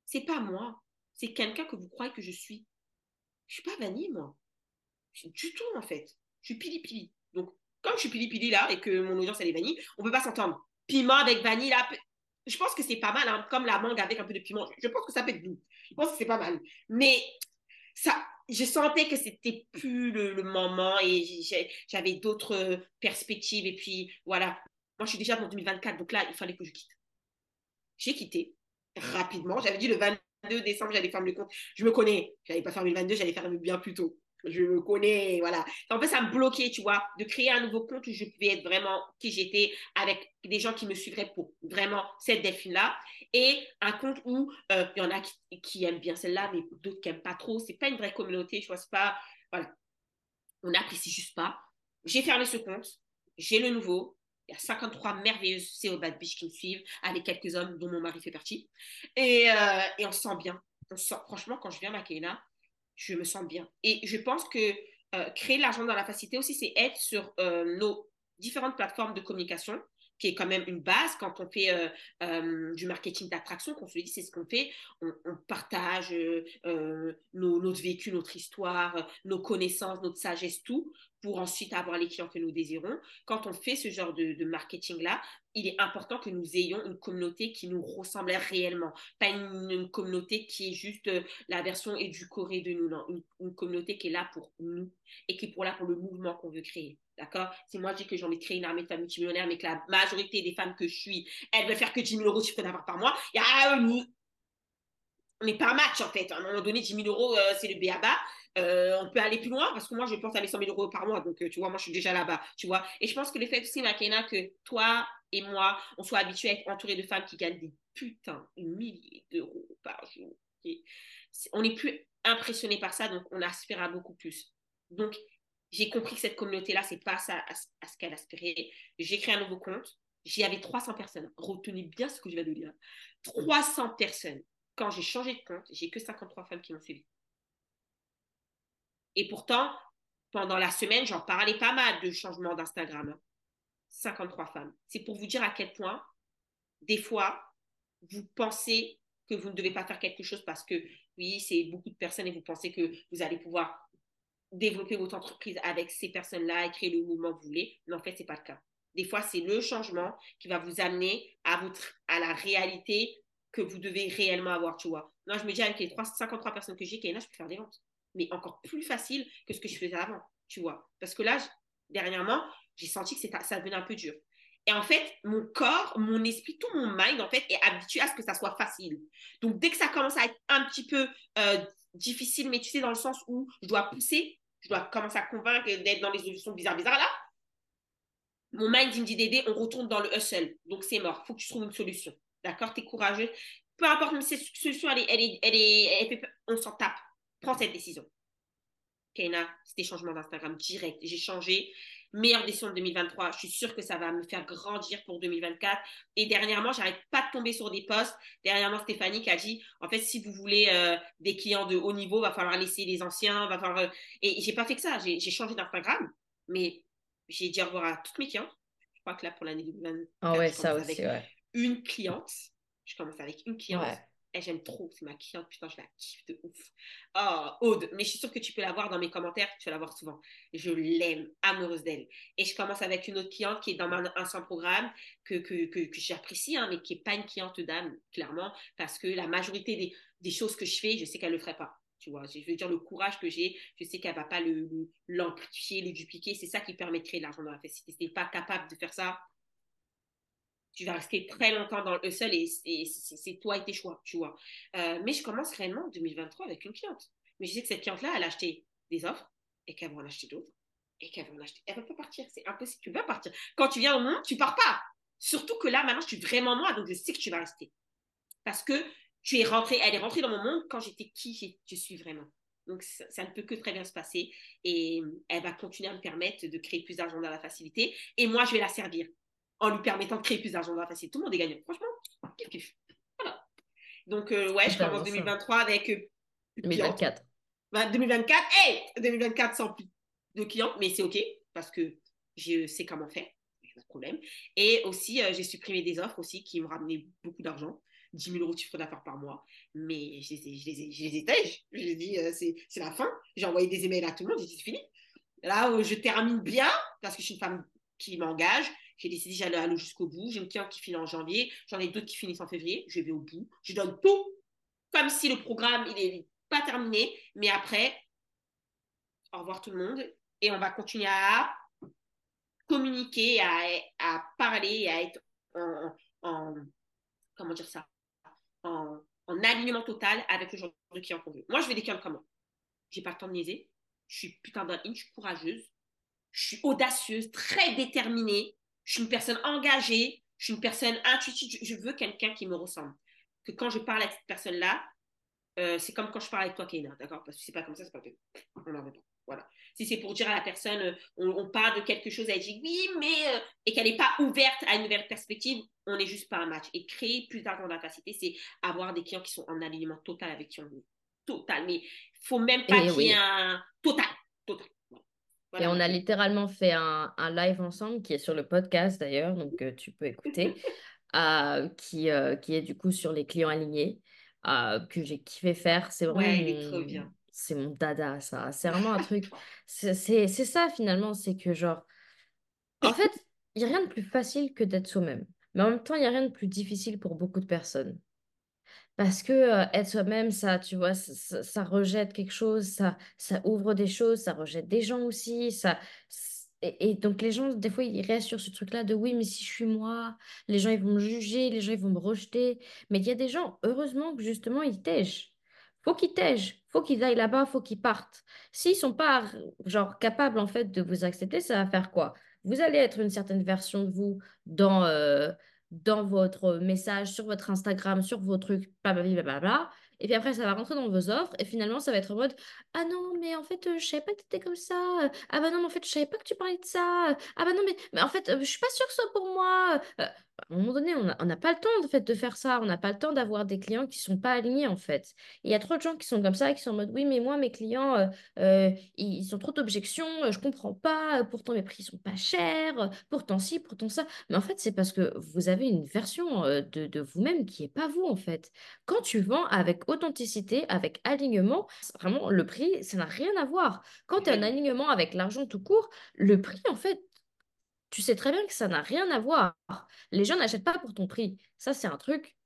C'est pas moi. C'est quelqu'un que vous croyez que je suis. Je suis pas vanille, moi. Du tout, en fait. Je suis pili-pili. Donc, comme je suis pili-pili là et que mon audience, elle est vanille, on peut pas s'entendre. Piment avec vanille, là, je pense que c'est pas mal, hein, comme la mangue avec un peu de piment. Je pense que ça peut être doux. Je pense que c'est pas mal. Mais ça, je sentais que c'était plus le, moment et j'avais d'autres perspectives. Et puis voilà, moi je suis déjà dans 2024, donc là, il fallait que je quitte. J'ai quitté rapidement. J'avais dit le 22 décembre, j'allais fermer le compte. Je me connais. J'allais pas fermer le 22, j'allais faire bien plus tôt je me connais, voilà. En fait, ça me bloquait, tu vois, de créer un nouveau compte où je pouvais être vraiment qui j'étais avec des gens qui me suivraient pour vraiment cette delphine-là. Et un compte où euh, il y en a qui, aiment bien celle-là, mais d'autres qui n'aiment pas trop. C'est pas une vraie communauté, tu vois, c'est pas, voilà. On n'apprécie juste pas. J'ai fermé ce compte, j'ai le nouveau. Il y a 53 merveilleuses CEO Bad qui me suivent, avec quelques hommes dont mon mari fait partie. Et, euh, on se sent bien. Franchement, quand je viens à Makena, je me sens bien. Et je pense que euh, créer l'argent dans la facilité aussi, c'est être sur euh, nos différentes plateformes de communication qui est quand même une base quand on fait euh, du marketing d'attraction, qu'on se dit c'est ce qu'on fait, on, partage nos, notre vécu, notre histoire, nos connaissances, notre sagesse, tout, pour ensuite avoir les clients que nous désirons. Quand on fait ce genre de, marketing-là, il est important que nous ayons une communauté qui nous ressemble réellement, pas une, communauté qui est juste euh, la version éducorée de nous, non, une, communauté qui est là pour nous et qui est pour là pour le mouvement qu'on veut créer. D'accord? Si moi je dis que j'ai envie de créer une armée de femmes multimillionnaires, mais que la majorité des femmes que je suis, elles veulent faire que 10 000 euros chiffre d'affaires par mois, y a on n'est pas match en fait. À un moment donné, 10 000 euros, euh, c'est le BABA. Euh, on peut aller plus loin parce que moi, je pense aller 100 000 euros par mois. Donc, euh, tu vois, moi, je suis déjà là-bas. Tu vois. Et je pense que le fait aussi, Makena, que toi et moi, on soit habitués à être entourés de femmes qui gagnent des putains de milliers d'euros par jour. On n'est plus impressionné par ça, donc on aspire à beaucoup plus. Donc, j'ai compris que cette communauté-là, c'est pas ça à, ce qu'elle aspirait. J'ai créé un nouveau compte. J'y avais 300 personnes. Retenez bien ce que je viens de dire. 300 personnes. Quand j'ai changé de compte, j'ai que 53 femmes qui m'ont suivi. Et pourtant, pendant la semaine, j'en parlais pas mal de changement d'Instagram. 53 hein. femmes. C'est pour vous dire à quel point, des fois, vous pensez que vous ne devez pas faire quelque chose parce que, oui, c'est beaucoup de personnes et vous pensez que vous allez pouvoir développer votre entreprise avec ces personnes-là et créer le mouvement que vous voulez. Mais en fait, ce n'est pas le cas. Des fois, c'est le changement qui va vous amener à, à la réalité que vous devez réellement avoir, tu vois. Moi, je me dis, avec les 53 personnes que j'ai, Kaina, je peux faire des ventes. Mais encore plus facile que ce que je faisais avant, tu vois. Parce que là, dernièrement, j'ai senti que ça devenait un peu dur. Et en fait, mon corps, mon esprit, tout mon mind, en fait, est habitué à ce que ça soit facile. Donc, dès que ça commence à être un petit peu euh, difficile, mais tu sais, dans le sens où je dois pousser, je dois commencer à convaincre d'être dans les solutions bizarres, bizarres, là, mon mind, il me dit d'aider, on retourne dans le hustle. Donc, c'est mort. Faut que tu trouves une solution. D'accord? Tu es courageux. Peu importe, si cette solution, elle est, elle est, elle est, elle on s'en tape. Prends cette décision. Kaina, c'était changement d'Instagram direct. J'ai changé meilleure décision de 2023. Je suis sûre que ça va me faire grandir pour 2024. Et dernièrement, j'arrête pas de tomber sur des posts. Dernièrement, Stéphanie qui a dit, en fait, si vous voulez euh, des clients de haut niveau, va falloir laisser les anciens, va falloir. Euh, et j'ai pas fait que ça. J'ai changé d'Instagram, mais j'ai dit au revoir à toutes mes clientes. Je crois que là, pour l'année 2024, ah ouais, ça aussi, une cliente. Je commence avec une cliente j'aime trop, c'est ma cliente, putain, je la kiffe de ouf. Oh, Aude, mais je suis sûre que tu peux la voir dans mes commentaires, tu vas la voir souvent. Je l'aime, amoureuse d'elle. Et je commence avec une autre cliente qui est dans un ancien programme que, que, que, j'apprécie, hein, mais qui n'est pas une cliente d'âme, clairement, parce que la majorité des, des choses que je fais, je sais qu'elle ne le ferait pas. Tu vois, je veux dire, le courage que j'ai, je sais qu'elle ne va pas l'amplifier, le, le, dupliquer. C'est ça qui permet l'argent dans la fête. Si tu n'es pas capable de faire ça, tu vas rester très longtemps dans le seul et, c'est toi et tes choix, tu vois. Euh, mais je commence réellement en 2023 avec une cliente. Mais je sais que cette cliente-là, elle a acheté des offres et qu'elle va en acheter d'autres et qu'elle va en acheter. Elle va pas partir, c'est impossible. Tu vas partir. Quand tu viens au monde, tu pars pas. Surtout que là, maintenant, je suis vraiment moi, donc je sais que tu vas rester. Parce que tu es rentrée, elle est rentrée dans mon monde quand j'étais qui je suis vraiment. Donc, ça, ça, ne peut que très bien se passer. Et elle va continuer à me permettre de créer plus d'argent dans la facilité. Et moi, je vais la servir en lui permettant de créer plus d'argent dans la facile. Tout le monde est gagnant. Franchement, kiff kiff. Voilà. Donc, euh, ouais, je commence 2023 avec. 2024. 2024, hey 2024 sans plus de clients, mais c'est OK parce que je sais comment faire. Pas de problème. Et aussi, euh, j'ai supprimé des offres aussi qui me ramenaient beaucoup d'argent. 10 000 euros de chiffre d'affaires par mois. Mais je les, je les, je les étège. Je les dis, euh, c'est la fin. J'ai envoyé des emails à tout le monde. J'ai dit, c'est fini. Là où je termine bien, parce que je suis une femme qui m'engage, j'ai décidé j'allais aller jusqu'au bout. J'ai une cliente qui finit en janvier. J'en ai d'autres qui finissent en février. Je vais au bout. Je donne tout comme si le programme, il n'est pas terminé. Mais après, au revoir tout le monde. Et on va continuer à communiquer, à, à parler, à être en, comment dire ça, en, en, alignement total avec le genre de client qu'on veut. Moi, je veux des clients comme moi. J'ai pas le temps de niaiser. Je suis putain d'un je suis courageuse. Je suis audacieuse, très déterminée je suis une personne engagée, je suis une personne intuitive, je, veux quelqu'un qui me ressemble. Que quand je parle à cette personne-là, euh, c'est comme quand je parle avec toi, Kéna, d'accord? Parce que c'est pas comme ça, c'est pas. On veut pas. Voilà. Si c'est pour dire à la personne, euh, on, parle de quelque chose, elle dit oui, mais. Euh, et qu'elle n'est pas ouverte à une nouvelle perspective, on n'est juste pas un match. Et créer plus d'argent capacité, c'est avoir des clients qui sont en alignement total avec qui on veut. Total. Mais il faut même pas qu'il y ait un. Total. Total et on a littéralement fait un, un, live ensemble qui est sur le podcast d'ailleurs, donc euh, tu peux écouter, euh, qui, euh, qui est du coup sur les clients alignés, que j'ai kiffé faire. C'est vraiment. C'est mon dada, ça. C'est vraiment un truc. C'est ça finalement, c'est que genre. En fait, il n'y a rien de plus facile que d'être soi-même. Mais en même temps, il n'y a rien de plus difficile pour beaucoup de personnes. Parce que euh, être soi-même, ça, tu vois, ça, rejette quelque chose, ça, ça ouvre des choses, ça rejette des gens aussi. Ça, et, donc les gens, des fois, ils restent sur ce truc-là de oui, mais si je suis moi, les gens, ils vont me juger, les gens, ils vont me rejeter. Mais il y a des gens, heureusement, que justement, ils tègent. Faut qu'ils tègent, faut qu'ils aillent là-bas, faut qu'ils partent. S'ils sont pas, genre, capables, en fait, de vous accepter, ça va faire quoi? Vous allez être une certaine version de vous dans... Euh, dans votre message, sur votre Instagram, sur vos trucs, blablabla. Et puis après, ça va rentrer dans vos offres. Et finalement, ça va être en mode Ah non, mais en fait, euh, je savais pas que t'étais comme ça. Ah bah non, mais en fait, je savais pas que tu parlais de ça. Ah bah non, mais, mais en fait, euh, je suis pas sûre que ce soit pour moi. À un moment donné, on n'a pas le temps en fait, de faire ça. On n'a pas le temps d'avoir des clients qui sont pas alignés en fait. Il y a trop de gens qui sont comme ça, qui sont en mode oui, mais moi, mes clients, euh, euh, ils, ils ont trop d'objections, euh, je comprends pas, pourtant mes prix sont pas chers, pourtant ci, pourtant ça. Mais en fait, c'est parce que vous avez une version euh, de, de vous-même qui est pas vous en fait. Quand tu vends avec authenticité, avec alignement, vraiment le prix, ça n'a rien à voir. Quand tu as un alignement avec l'argent tout court, le prix en fait, tu sais très bien que ça n'a rien à voir. Les gens n'achètent pas pour ton prix. Ça, c'est un truc.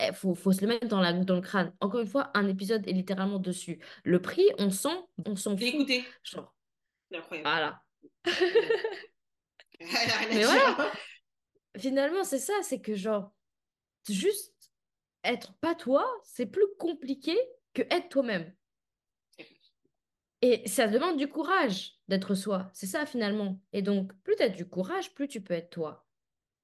Il faut, faut se le mettre dans la, dans le crâne. Encore une fois, un épisode est littéralement dessus. Le prix, on sent, on s'en fout. écouté. Genre, incroyable. voilà. Mais voilà, finalement, c'est ça. C'est que, genre, juste être pas toi, c'est plus compliqué que être toi-même. Et ça demande du courage d'être soi. C'est ça, finalement. Et donc, plus tu as du courage, plus tu peux être toi.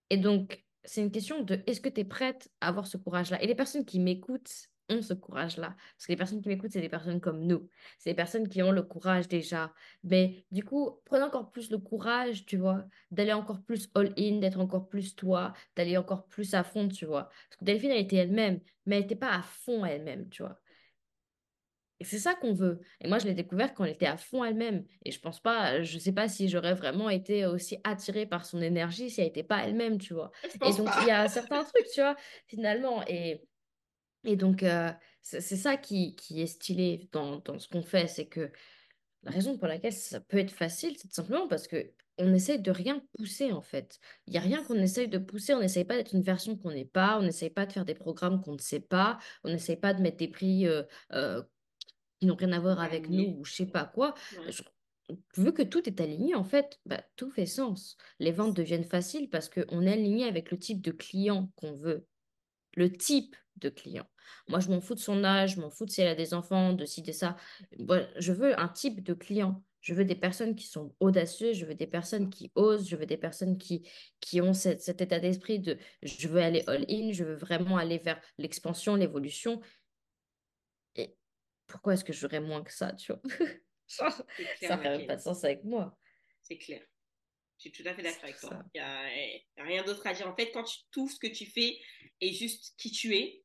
Et donc, c'est une question de est-ce que tu es prête à avoir ce courage-là? Et les personnes qui m'écoutent ont ce courage-là. Parce que les personnes qui m'écoutent, c'est des personnes comme nous. C'est des personnes qui ont le courage déjà. Mais du coup, prenez encore plus le courage, tu vois, d'aller encore plus all-in, d'être encore plus toi, d'aller encore plus à fond, tu vois. Parce que Delphine, elle était elle-même, mais elle n'était pas à fond elle-même, tu vois. Et c'est ça qu'on veut. Et moi, je l'ai découvert quand elle était à fond elle-même. Et je pense pas, je sais pas si j'aurais vraiment été aussi attirée par son énergie si elle n'était pas elle-même, tu vois. Et donc, il y a certains trucs, tu vois, finalement. Et, et donc, euh, c'est ça qui, qui est stylé dans, dans ce qu'on fait. C'est que la raison pour laquelle ça peut être facile, c'est tout simplement parce que on essaye de rien pousser, en fait. Il n'y a rien qu'on essaye de pousser. On n'essaye pas d'être une version qu'on n'est pas. On n'essaye pas de faire des programmes qu'on ne sait pas. On n'essaye pas de mettre des prix. euh, euh, qui n'ont rien à voir avec nous ou je sais pas quoi. Je- Vu que tout est aligné, en fait, bah, tout fait sens. Les ventes deviennent faciles parce qu'on est aligné avec le type de client qu'on veut, le type de client. Moi, je m'en fous de son âge, je m'en fous de si elle a des enfants, de ci, de ça. Moi, je veux un type de client. Je veux des personnes qui sont audacieuses, je veux des personnes qui osent, je veux des personnes qui, qui ont cette- cet état d'esprit de je veux aller all-in, je veux vraiment aller vers l'expansion, l'évolution. Pourquoi est-ce que j'aurais moins que ça, tu vois? Genre, clair, ça même pas de sens avec moi. C'est clair. Je suis tout à fait d'accord avec toi. Il n'y a, a rien d'autre à dire. En fait, quand tu, tout ce que tu fais est juste qui tu es,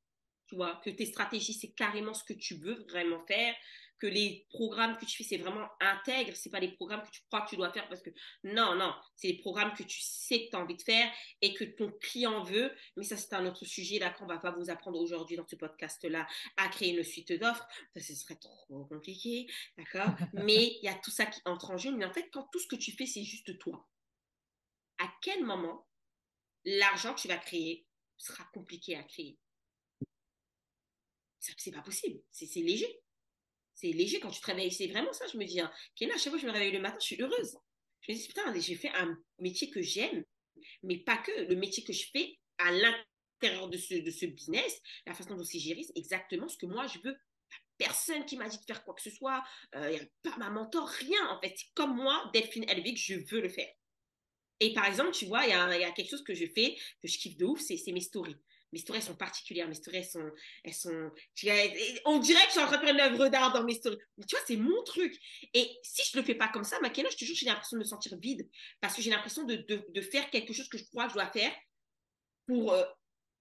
tu vois, que tes stratégies, c'est carrément ce que tu veux vraiment faire, que les programmes que tu fais, c'est vraiment intègre, c'est pas les programmes que tu crois que tu dois faire parce que non, non, c'est les programmes que tu sais que tu as envie de faire et que ton client veut. Mais ça, c'est un autre sujet là qu'on va pas vous apprendre aujourd'hui dans ce podcast-là à créer une suite d'offres. Ça, ce serait trop compliqué, d'accord? Mais il y a tout ça qui entre en jeu. Mais en fait, quand tout ce que tu fais, c'est juste toi à quel moment l'argent que tu vas créer sera compliqué à créer? C'est pas possible. C'est léger. C'est léger quand tu te réveilles. C'est vraiment ça, je me dis. Hein. À chaque fois que je me réveille le matin, je suis heureuse. Je me dis, putain, j'ai fait un métier que j'aime, mais pas que. Le métier que je fais à l'intérieur de ce, business, la façon dont c'est géré, c'est exactement ce que moi je veux. Personne qui m'a dit de faire quoi que ce soit. Il euh, a pas ma mentor, rien. En fait, comme moi, Delphine Elvic, je veux le faire. Et par exemple, tu vois, il y, y, a quelque chose que je fais, que je kiffe de ouf, c'est mes stories. Mes stories, sont particulières. Mes stories, sont. Elles sont on dirait que je suis en train de faire une œuvre d'art dans mes stories. Mais tu vois, c'est mon truc. Et si je le fais pas comme ça, Makena, je te jure, j'ai l'impression de me sentir vide. Parce que j'ai l'impression de, de, de, faire quelque chose que je crois que je dois faire pour euh,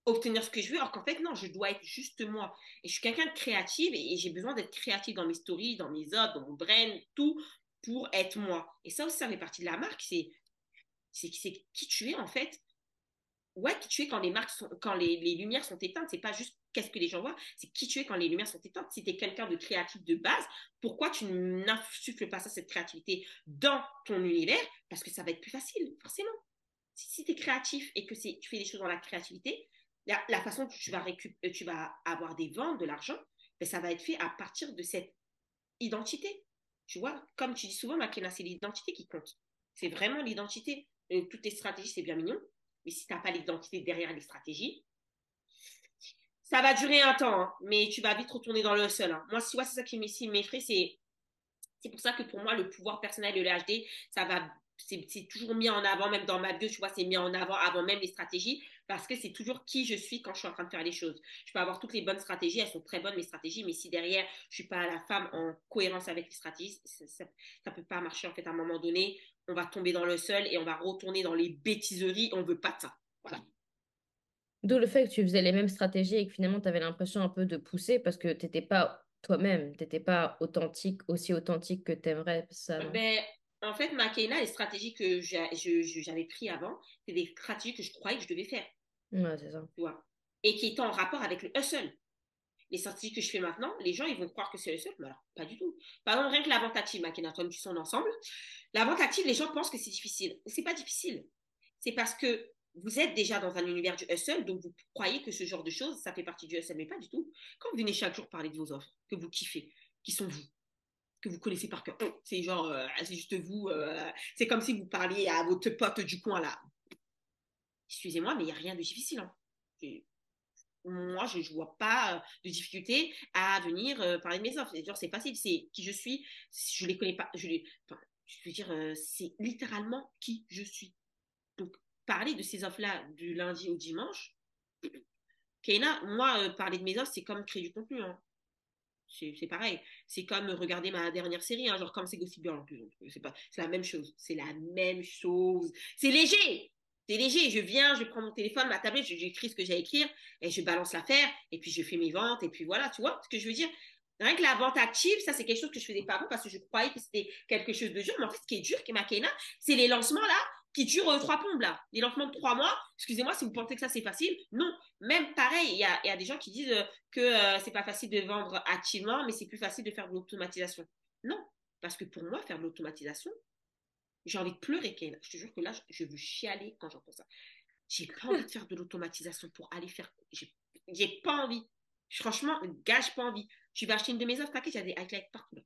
obtenir ce que je veux. Alors qu'en fait, non, je dois être juste moi. Et je suis quelqu'un de créative et, j'ai besoin d'être créative dans mes stories, dans mes offres, dans mon brain, tout pour être moi. Et ça aussi, ça fait partie de la marque. C'est qui tu es en fait. Ouais, qui tu es quand les marques sont, quand les, les lumières sont éteintes, c'est pas juste qu'est-ce que les gens voient, c'est qui tu es quand les lumières sont éteintes. Si tu es quelqu'un de créatif de base, pourquoi tu n'insuffles pas ça, cette créativité dans ton univers? Parce que ça va être plus facile, forcément. Si, tu es créatif et que tu fais des choses dans la créativité, la, la façon dont tu vas, récup- tu vas avoir des ventes, de l'argent, ben, ça va être fait à partir de cette identité. Tu vois, comme tu dis souvent, Makena, c'est l'identité qui compte. C'est vraiment l'identité. Donc, toutes tes stratégies, c'est bien mignon. Mais si tu n'as pas l'identité derrière les stratégies, ça va durer un temps. Hein, mais tu vas vite retourner dans le seul. Hein. Moi, tu vois, c'est ça qui m'effraie. C'est, c'est pour ça que pour moi, le pouvoir personnel de l'HD, ça va c'est toujours mis en avant, même dans ma bio, tu vois, c'est mis en avant avant même les stratégies, parce que c'est toujours qui je suis quand je suis en train de faire les choses. Je peux avoir toutes les bonnes stratégies, elles sont très bonnes, mes stratégies, mais si derrière, je suis pas la femme en cohérence avec les stratégies, ça ne peut pas marcher, en fait, à un moment donné, on va tomber dans le seul et on va retourner dans les bêtiseries, on veut pas de ça. Voilà. D'où le fait que tu faisais les mêmes stratégies et que finalement, tu avais l'impression un peu de pousser parce que tu n'étais pas toi-même, tu n'étais pas authentique, aussi authentique que tu aimerais ça. Ben, en fait, Makena, les stratégies que j'avais prises avant, c'est des stratégies que je croyais que je devais faire. Ouais, c'est ça. Tu vois? Et qui étaient en rapport avec le hustle. Les stratégies que je fais maintenant, les gens, ils vont croire que c'est le hustle, mais alors, pas du tout. Par exemple, rien que la vente active, Makena, toi, tu son ensemble. La vente active, les gens pensent que c'est difficile. C'est pas difficile. C'est parce que vous êtes déjà dans un univers du hustle, donc vous croyez que ce genre de choses, ça fait partie du hustle, mais pas du tout. Quand vous venez chaque jour parler de vos offres, que vous kiffez, qui sont vous, que vous connaissez par cœur, c'est genre, euh, c'est juste vous, euh, c'est comme si vous parliez à votre pote du coin là. Excusez-moi, mais il n'y a rien de difficile. Hein. Moi, je ne vois pas de difficulté à venir euh, parler de mes offres. C'est facile, c'est qui je suis. Je ne les connais pas. Je, veux dire, c'est littéralement qui je suis. Donc, parler de ces offres-là du lundi au dimanche, Keina, moi, euh, parler de mes offres, c'est comme créer du contenu. Hein. C'est pareil. C'est comme regarder ma dernière série, hein, genre comme c'est Gossip Girl en plus. C'est la même chose. C'est la même chose. C'est léger. C'est léger. Je viens, je prends mon téléphone, ma tablette, j'écris ce que j'ai à écrire et je balance l'affaire et puis je fais mes ventes et puis voilà, tu vois ce que je veux dire? Rien que la vente active, ça c'est quelque chose que je faisais pas avant parce que je croyais que c'était quelque chose de dur. Mais en fait, ce qui est dur, qui est c'est les lancements là qui dure euh, trois plombes là. Les lancements de trois mois, excusez-moi si vous pensez que ça c'est facile. Non, même pareil, il y a, des gens qui disent euh, que euh, c'est pas facile de vendre activement, mais c'est plus facile de faire de l'automatisation. Non, parce que pour moi, faire de l'automatisation, j'ai envie de pleurer, Ken. Je te jure que là, je veux chialer quand j'entends ça. J'ai pas envie de faire de l'automatisation pour aller faire. J'ai pas envie. Franchement, gage pas envie. Tu vas acheter une de mes offres, t'inquiète, il y a des highlights partout.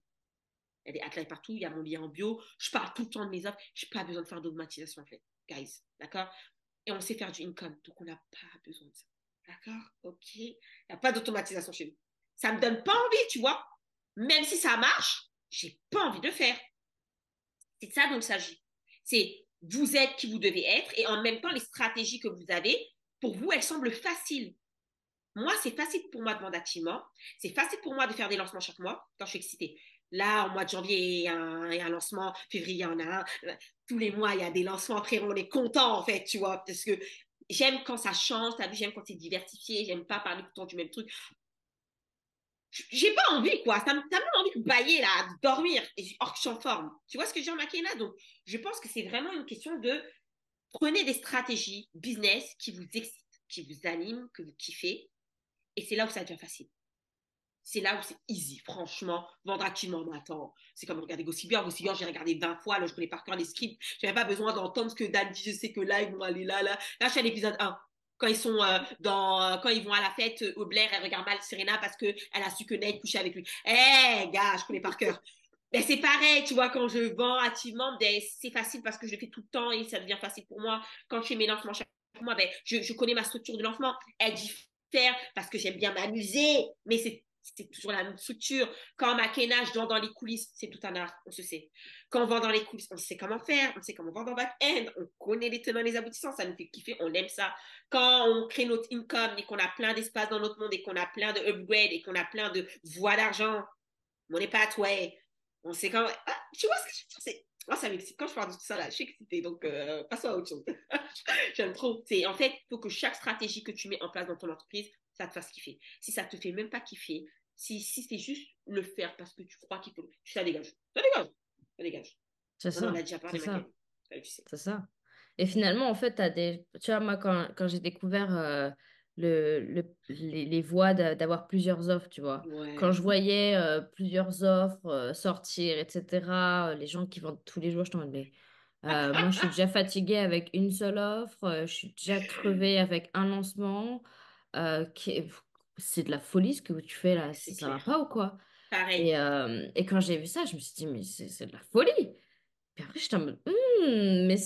Il y a des partout, il y a mon lien en bio. Je parle tout le temps de mes offres. Je n'ai pas besoin de faire d'automatisation, en fait, guys. D'accord? Et on sait faire du income, donc on n'a pas besoin de ça. D'accord? Ok Il n'y a pas d'automatisation chez nous. Ça ne me donne pas envie, tu vois. Même si ça marche, j'ai pas envie de faire. C'est de ça dont il s'agit. C'est vous êtes qui vous devez être et en même temps, les stratégies que vous avez, pour vous, elles semblent faciles. Moi, c'est facile pour moi de vendre activement. C'est facile pour moi de faire des lancements chaque mois quand je suis excitée. Là, au mois de janvier, il y a un, lancement. Février, il y en a un. Tous les mois, il y a des lancements. Après, on est content, en fait, tu vois, parce que j'aime quand ça change. T'as vu, j'aime quand c'est diversifié. J'aime pas parler tout le temps du même truc. J'ai pas envie, quoi. Ça me donne envie de bailler, là, de dormir. Et or je suis en forme. Tu vois ce que j'ai remarqué là Donc, je pense que c'est vraiment une question de prenez des stratégies business qui vous excitent, qui vous animent, que vous kiffez. Et c'est là où ça devient facile c'est là où c'est easy, franchement. Vendre activement, mais attends, c'est comme regarder Gossip Girl. Gossip Girl, j'ai regardé 20 fois, là, je connais par cœur les scripts. Je n'avais pas besoin d'entendre ce que Dan dit, je sais que là, ils vont aller là, là. Là, je suis à l'épisode 1. Quand ils sont euh, dans, euh, quand ils vont à la fête au Blair, elle regarde mal Serena parce qu'elle a su que Nate couchait avec lui. Eh, gars, je connais par cœur. Ben, c'est pareil, tu vois, quand je vends activement, ben, c'est facile parce que je le fais tout le temps et ça devient facile pour moi. Quand je fais mes lancements chaque mois, ben, je, je connais ma structure de lancement. Elle diffère parce que j'aime bien m'amuser, mais c'est c'est toujours la même structure. Quand Makena, je dans les coulisses, c'est tout un art, on se sait. Quand on vend dans les coulisses, on sait comment faire, on sait comment vendre en back-end, on connaît les tenants, les aboutissants, ça nous fait kiffer, on aime ça. Quand on crée notre income et qu'on a plein d'espace dans notre monde et qu'on a plein de upgrades et qu'on a plein de voies d'argent, on n'est pas à. On sait quand. Ah, tu vois ce que je veux dire moi, ça m'excite. Quand je parle de tout ça, là, je suis excitée. Donc, euh, passons à autre chose. J'aime trop. En fait, il faut que chaque stratégie que tu mets en place dans ton entreprise, ça te fasse kiffer. Si ça te fait même pas kiffer, si, si c'est juste le faire parce que tu crois qu'il faut, ça dégage. Ça dégage. Ça dégage. C'est ça. On a déjà parlé, c'est ça. C'est ça. Et finalement, en fait, as des... tu vois, moi, quand, quand j'ai découvert euh, le, le, les, les voies d'avoir plusieurs offres, tu vois, quand je voyais euh, plusieurs offres euh, sortir, etc., les gens qui vendent tous les jours, je t'en mais moi, je suis déjà fatiguée avec une seule offre, je suis déjà crevée avec un lancement. Qui c'est de la folie ce que tu fais là, ça va pas ou quoi? Pareil. Et, et quand j'ai vu ça, je me suis dit, mais c'est de la folie. Puis après, j'étais en mode, «Hmm, mais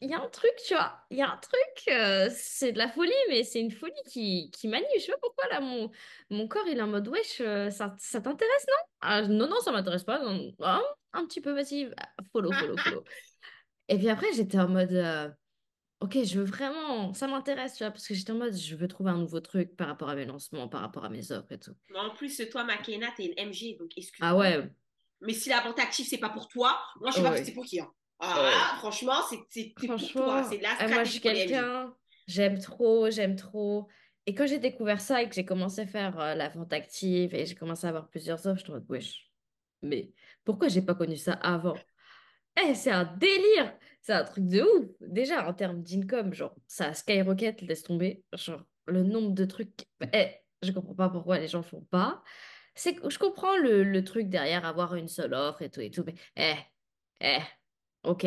il y a un truc, tu vois, il y a un truc, c'est de la folie, mais c'est une folie qui, qui manie. Je sais pas pourquoi là, mon, mon corps il est en mode, wesh, ça, ça t'intéresse, non? Ah, Non, non, ça m'intéresse pas. Ah, un petit peu, vas-y, follow, follow, follow. Et puis après, j'étais en mode, euh, ok, je veux vraiment, ça m'intéresse, tu vois, parce que j'étais en mode, je veux trouver un nouveau truc par rapport à mes lancements, par rapport à mes offres et tout. Mais en plus, toi, Makena, t'es une MG, donc Ah excuse-moi. ouais, Mais si la vente active, c'est pas pour toi, moi, je sais pas c'est ouais, pour qui. Hein. Ah, ouais. ah, franchement, c'est c'est- c'est pour toi. Franchement, C'est de la euh, moi, je suis stratégie quelqu'un, j'aime trop, j'aime trop. Et quand j'ai découvert ça et que j'ai commencé à faire euh, la vente active et j'ai commencé à avoir plusieurs offres, je me suis dit, wesh, mais pourquoi j'ai pas connu ça avant? Eh, c'est un délire! C'est un truc de ouf! Déjà, en termes d'income, genre, ça skyrocket, laisse tomber. Genre, le nombre de trucs. Eh, je comprends pas pourquoi les gens font pas. C'est que je comprends le, le truc derrière avoir une seule offre et tout et tout, mais eh, eh, ok.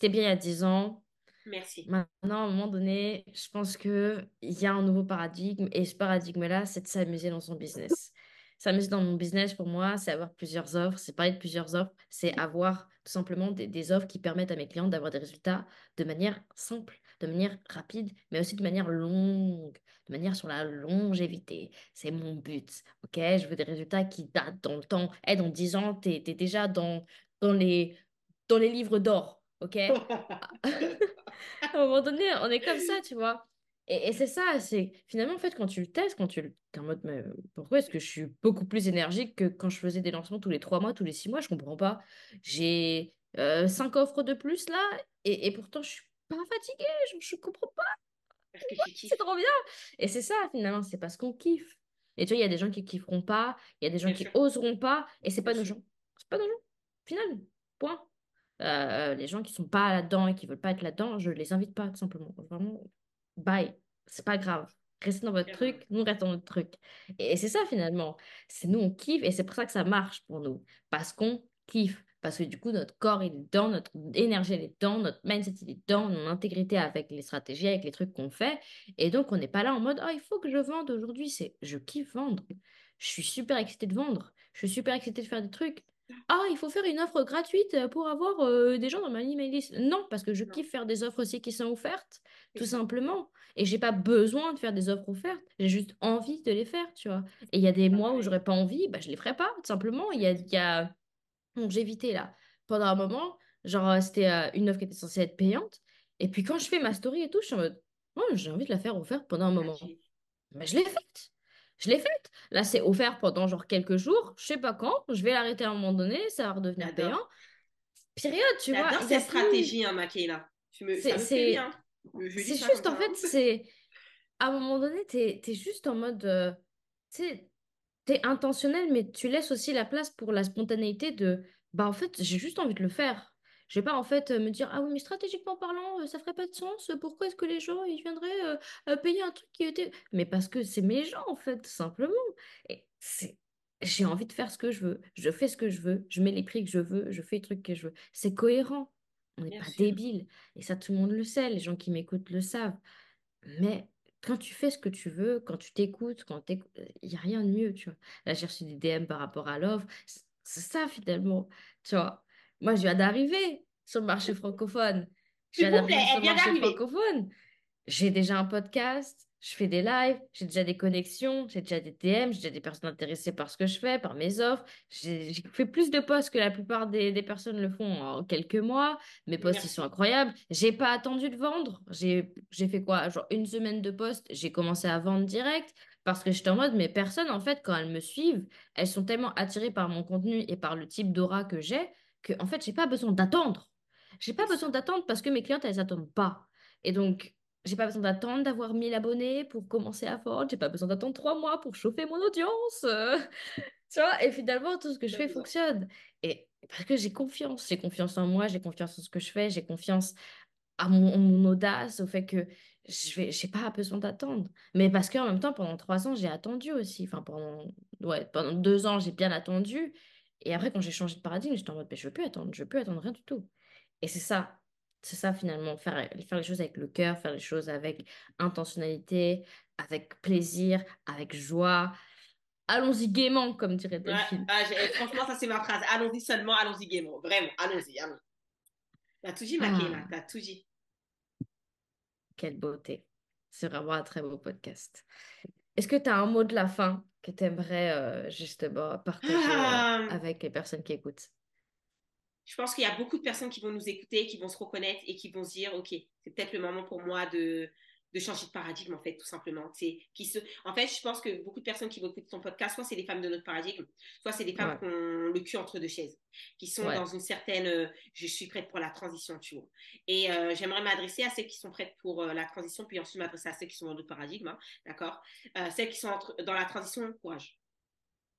T'es bien il y a 10 ans. Merci. Maintenant, à un moment donné, je pense qu'il y a un nouveau paradigme et ce paradigme-là, c'est de s'amuser dans son business. S'amuser dans mon business, pour moi, c'est avoir plusieurs offres. C'est parler de plusieurs offres, c'est avoir tout simplement des, des offres qui permettent à mes clients d'avoir des résultats de manière simple, de manière rapide, mais aussi de manière longue, de manière sur la longévité. C'est mon but, ok? Je veux des résultats qui datent dans le temps. Eh, dans 10 ans, tu es, déjà dans, dans les, dans les livres d'or, ok? À un moment donné, on est comme ça, tu vois? Et, et c'est ça, c'est finalement, en fait, quand tu le testes, quand tu le... T'es en mode, mais pourquoi est-ce que je suis beaucoup plus énergique que quand je faisais des lancements tous les trois mois, tous les six mois? Je comprends pas. J'ai euh, cinq offres de plus là, et, et pourtant, je suis pas fatiguée. Je, je comprends pas. Parce que tu C'est trop bien. Et c'est ça, finalement, c'est parce qu'on kiffe. Et tu vois, il y a des gens qui kifferont pas, il y a des gens bien qui sûr. oseront pas, et c'est Bien pas nos sûr. gens. C'est pas nos gens. Final. Point. Euh, les gens qui sont pas là-dedans et qui veulent pas être là-dedans, je les invite pas, tout simplement. Vraiment, bye. C'est pas grave. Restez dans votre truc, nous restons dans notre truc. Et, et c'est ça finalement. C'est nous, on kiffe et c'est pour ça que ça marche pour nous. Parce qu'on kiffe. Parce que du coup, notre corps, il est dedans, notre énergie, elle est dedans, notre mindset, il est dedans, notre intégrité avec les stratégies, avec les trucs qu'on fait. Et donc, on n'est pas là en mode, oh, il faut que je vende aujourd'hui. C'est, je kiffe vendre. Je suis super excitée de vendre. Je suis super excitée de faire des trucs. Ah, il faut faire une offre gratuite pour avoir euh, des gens dans ma email list. Non, parce que je Non, kiffe faire des offres aussi qui sont offertes, tout simplement. Et j'ai pas besoin de faire des offres offertes. J'ai juste envie de les faire, tu vois. Et il y a des mois où j'aurais pas envie, bah, je les ferai pas, tout simplement. Il y a, il y a... Donc, j'ai évité, là. Pendant un moment, genre, euh, c'était euh, une offre qui était censée être payante. Et puis, quand je fais ma story et tout, je suis en mode, oh, j'ai envie de la faire offerte pendant un moment. Mais je l'ai faite. Je l'ai faite. Là, c'est offert pendant genre quelques jours. Je sais pas quand. Je vais l'arrêter à un moment donné. Ça va redevenir payant. Période, tu vois. J'adore cette stratégie, hein, Makena. Tu me... Ça C'est, me bien. C'est juste, en fait, c'est. À un moment donné, t'es, t'es juste en mode. euh, tu sais, intentionnel, mais tu laisses aussi la place pour la spontanéité de. Bah, en fait, j'ai juste envie de le faire. Je vais pas, en fait, euh, me dire, ah oui, mais stratégiquement parlant, euh, ça ferait pas de sens. Pourquoi est-ce que les gens, ils viendraient euh, euh, payer un truc qui était. Mais parce que c'est mes gens, en fait, tout simplement. Et c'est. J'ai envie de faire ce que je veux. Je fais ce que je veux. Je mets les prix que je veux. Je fais les trucs que je veux. C'est cohérent. On n'est pas sûr. débile. Et ça, tout le monde le sait. Les gens qui m'écoutent le savent. Mais quand tu fais ce que tu veux, quand tu t'écoutes, quand il n'y a rien de mieux, tu vois. Là, j'ai reçu des DM par rapport à l'offre. C'est ça, finalement. Tu vois. Moi, je viens d'arriver sur le marché francophone. Je viens d'arriver sur le marché francophone. J'ai déjà un podcast, je fais des lives, j'ai déjà des connexions, j'ai déjà des DM, j'ai déjà des personnes intéressées par ce que je fais, par mes offres. J'ai fait plus de posts que la plupart des, des personnes le font en quelques mois. Mes posts, ils sont incroyables. J'ai pas attendu de vendre. J'ai fait quoi? Genre une semaine de posts, j'ai commencé à vendre direct parce que j'étais en mode, mais personnes, en fait, quand elles me suivent, elles sont tellement attirées par mon contenu et par le type d'aura que j'ai que, en fait, j'ai pas besoin d'attendre. J'ai pas besoin d'attendre parce que mes clientes, elles attendent pas. Et donc, j'ai pas besoin d'attendre d'avoir 1000 abonnés pour commencer à vendre. J'ai pas besoin d'attendre trois mois pour chauffer mon audience. euh, tu vois, et finalement, tout ce que je fais fonctionne. Et parce que j'ai confiance. J'ai confiance en moi, j'ai confiance en ce que je fais, j'ai confiance à mon audace, au fait que je vais, j'ai pas besoin d'attendre. Mais parce qu'en même temps, pendant trois ans, j'ai attendu aussi. Enfin, pendant, ouais, pendant deux ans, j'ai bien attendu. Et après, quand j'ai changé de paradigme, j'étais en mode, mais je veux plus attendre, je veux plus attendre rien du tout. Et c'est ça, c'est ça finalement, faire, faire les choses avec le cœur, faire les choses avec intentionnalité, avec plaisir, avec joie. Allons-y gaiement, comme dirait Delphine. ah, j'ai- franchement, ça c'est ma phrase. Allons-y seulement, allons-y gaiement. Vraiment, allons-y, allons. T'as tout dit, Makena, Ah, t'as tout dit. quelle beauté. C'est vraiment un très beau podcast. Est-ce que tu as un mot de la fin que tu aimerais justement partager euh, Ah, avec les personnes qui écoutent? Je pense qu'il y a beaucoup de personnes qui vont nous écouter, qui vont se reconnaître et qui vont se dire, OK, c'est peut-être le moment pour moi de, de changer de paradigme, en fait, tout simplement. C'est, qui se... En fait, je pense que beaucoup de personnes qui vont écouter ton podcast, soit c'est des femmes de notre paradigme, soit c'est des femmes qui ont le cul entre deux chaises, qui sont dans une certaine euh, je suis prête pour la transition, tu vois. Et euh, j'aimerais m'adresser à celles qui sont prêtes pour euh, la transition, puis ensuite m'adresser à celles qui sont dans d'autres paradigmes, hein, d'accord? Celles qui sont dans la transition, courage.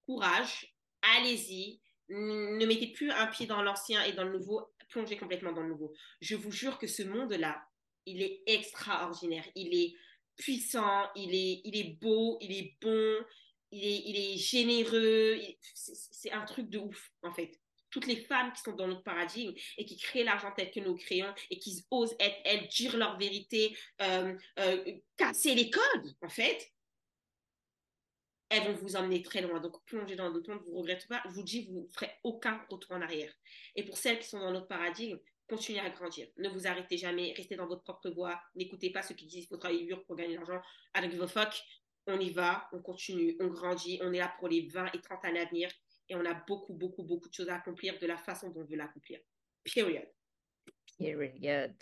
Courage, allez-y. Ne mettez plus un pied dans l'ancien et dans le nouveau, plongez complètement dans le nouveau. Je vous jure que ce monde-là, il est extraordinaire. Il est puissant, il est, il est beau, il est bon, il est, il est généreux. C'est un truc de ouf, en fait. Toutes les femmes qui sont dans notre paradigme et qui créent l'argent tel que nous créons et qui osent être, elles, dire leur vérité, euh, euh, casser les codes, en fait, elles vont vous emmener très loin. Donc, plongez dans d'autres monde, vous ne regrettez pas. Je vous dis, vous ne ferez aucun retour en arrière. Et pour celles qui sont dans notre paradigme, continuez à grandir. Ne vous arrêtez jamais, restez dans votre propre voie. N'écoutez pas ceux qui disent qu'il faut travailler dur pour gagner de l'argent. Avec vos fuck, on y va, on continue, on grandit, on est là pour les 20 et 30 années à venir et on a beaucoup, beaucoup, beaucoup de choses à accomplir de la façon dont on veut l'accomplir. Period. Period.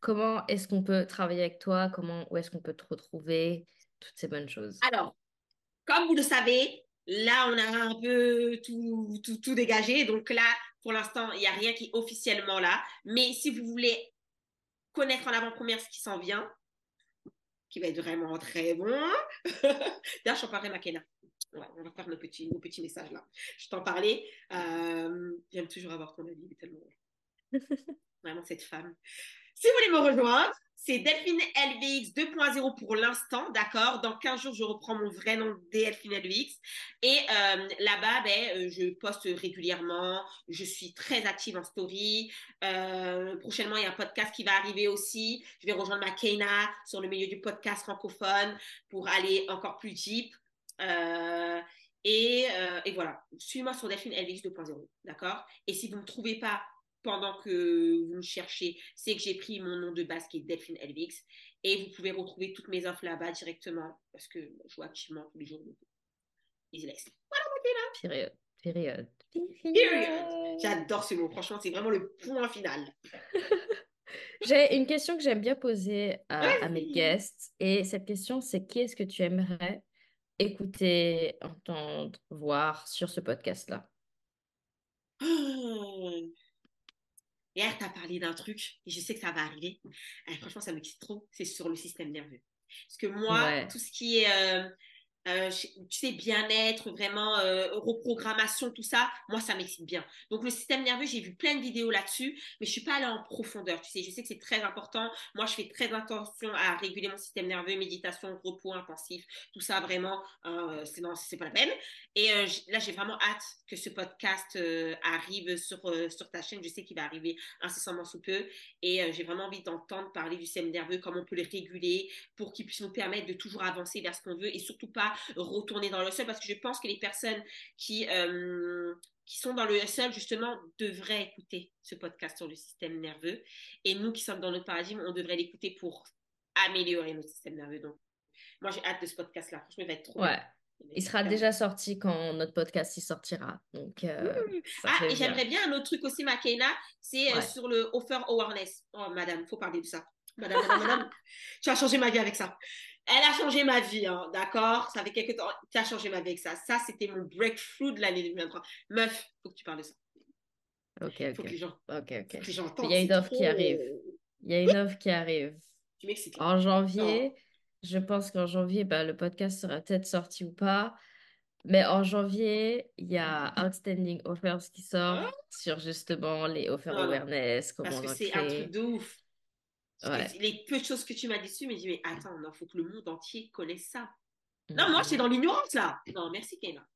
Comment est-ce qu'on peut travailler avec toi? Comment, où est-ce qu'on peut te retrouver? Toutes ces bonnes choses. Alors, comme vous le savez, là, on a un peu tout, tout, tout dégagé. Donc là, pour l'instant, il n'y a rien qui est officiellement là. Mais si vous voulez connaître en avant-première ce qui s'en vient, qui va être vraiment très bon. D'ailleurs, je t'en parlerai, Makena. Ouais, on va faire nos petits, nos petits messages là. Je t'en parlais. Euh, J'aime toujours avoir ton avis, tellement. vraiment, cette femme. Si vous voulez me rejoindre, c'est Delphine LVX 2.0 pour l'instant, d'accord? Dans 15 jours, je reprends mon vrai nom, Delphine LVX. Et euh, là-bas, ben, euh, je poste régulièrement. Je suis très active en story. Euh, prochainement, il y a un podcast qui va arriver aussi. Je vais rejoindre Makena sur le milieu du podcast francophone pour aller encore plus deep. et, et voilà, suivez-moi sur Delphine LVX 2.0, d'accord? Et si vous ne me trouvez pas pendant que vous me cherchez, c'est que j'ai pris mon nom de base qui est Delphine Elvix. Et vous pouvez retrouver toutes mes offres là-bas directement parce que je joue activement tous les jours. Ils laissent. Voilà, Période. Période. J'adore ce mot. Franchement, c'est vraiment le point final. J'ai une question que j'aime bien poser à, mes guests. Et cette question, c'est qui est-ce que tu aimerais écouter, entendre, voir sur ce podcast-là? Oh. Hier, tu as parlé d'un truc, et je sais que ça va arriver. Euh, franchement, ça me quitte trop. C'est sur le système nerveux. Parce que moi, tout ce qui est euh, euh, tu sais, bien-être, vraiment euh, reprogrammation, tout ça, moi, ça m'excite bien. Donc, le système nerveux, j'ai vu plein de vidéos là-dessus, mais je suis pas allée en profondeur. Tu sais, je sais que c'est très important. Moi, je fais très attention à réguler mon système nerveux, méditation, repos intensif, tout ça, vraiment, euh, c'est pas la peine. Et là, j'ai vraiment hâte que ce podcast arrive sur, sur ta chaîne. Je sais qu'il va arriver incessamment sous peu. Et j'ai vraiment envie d'entendre parler du système nerveux, comment on peut le réguler pour qu'il puisse nous permettre de toujours avancer vers ce qu'on veut et surtout pas retourner dans le sol parce que je pense que les personnes qui, euh, qui sont dans le sol, justement, devraient écouter ce podcast sur le système nerveux. Et nous qui sommes dans notre paradigme, on devrait l'écouter pour améliorer notre système nerveux. Donc, moi, j'ai hâte de ce podcast-là. Franchement, il va être trop ouais. Il sera déjà sorti quand notre podcast y sortira. Donc, euh, ah, et j'aimerais bien un autre truc aussi, Makena, c'est euh, sur le offer awareness. Oh, madame, faut parler de ça. Madame, madame, madame, tu as changé ma vie avec ça. Elle a changé ma vie, hein, d'accord? Ça fait quelques temps. Tu as changé ma vie avec ça. Ça, c'était mon breakthrough de l'année 2023. Meuf, faut que tu parles de ça. Ok, ok. Faut que les gens. Que Il y a une offre qui arrive. Il y a une offre qui arrive. Tu m'excites. En janvier, je pense qu'en janvier, bah, le podcast sera peut-être sorti ou pas. Mais en janvier, il y a Outstanding Offers qui sort ah. sur justement les offers awareness. Comment Parce que c'est un truc de ouf. Les peu de choses que tu m'as dit dessus, mais je dis, mais attends, il faut que le monde entier connaisse ça. Non, moi, je suis dans l'ignorance, là. Non, merci, Kayla.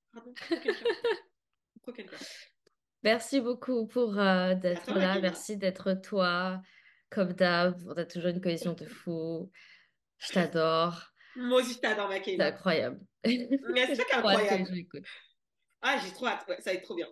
Merci beaucoup pour euh, d'être là. Merci d'être toi, comme d'hab. On a toujours une cohésion de fou. Je t'adore. Moi aussi, je t'adore, ma C'est incroyable. Mais c'est incroyable. Ah, j'ai trop hâte. ça va être trop bien.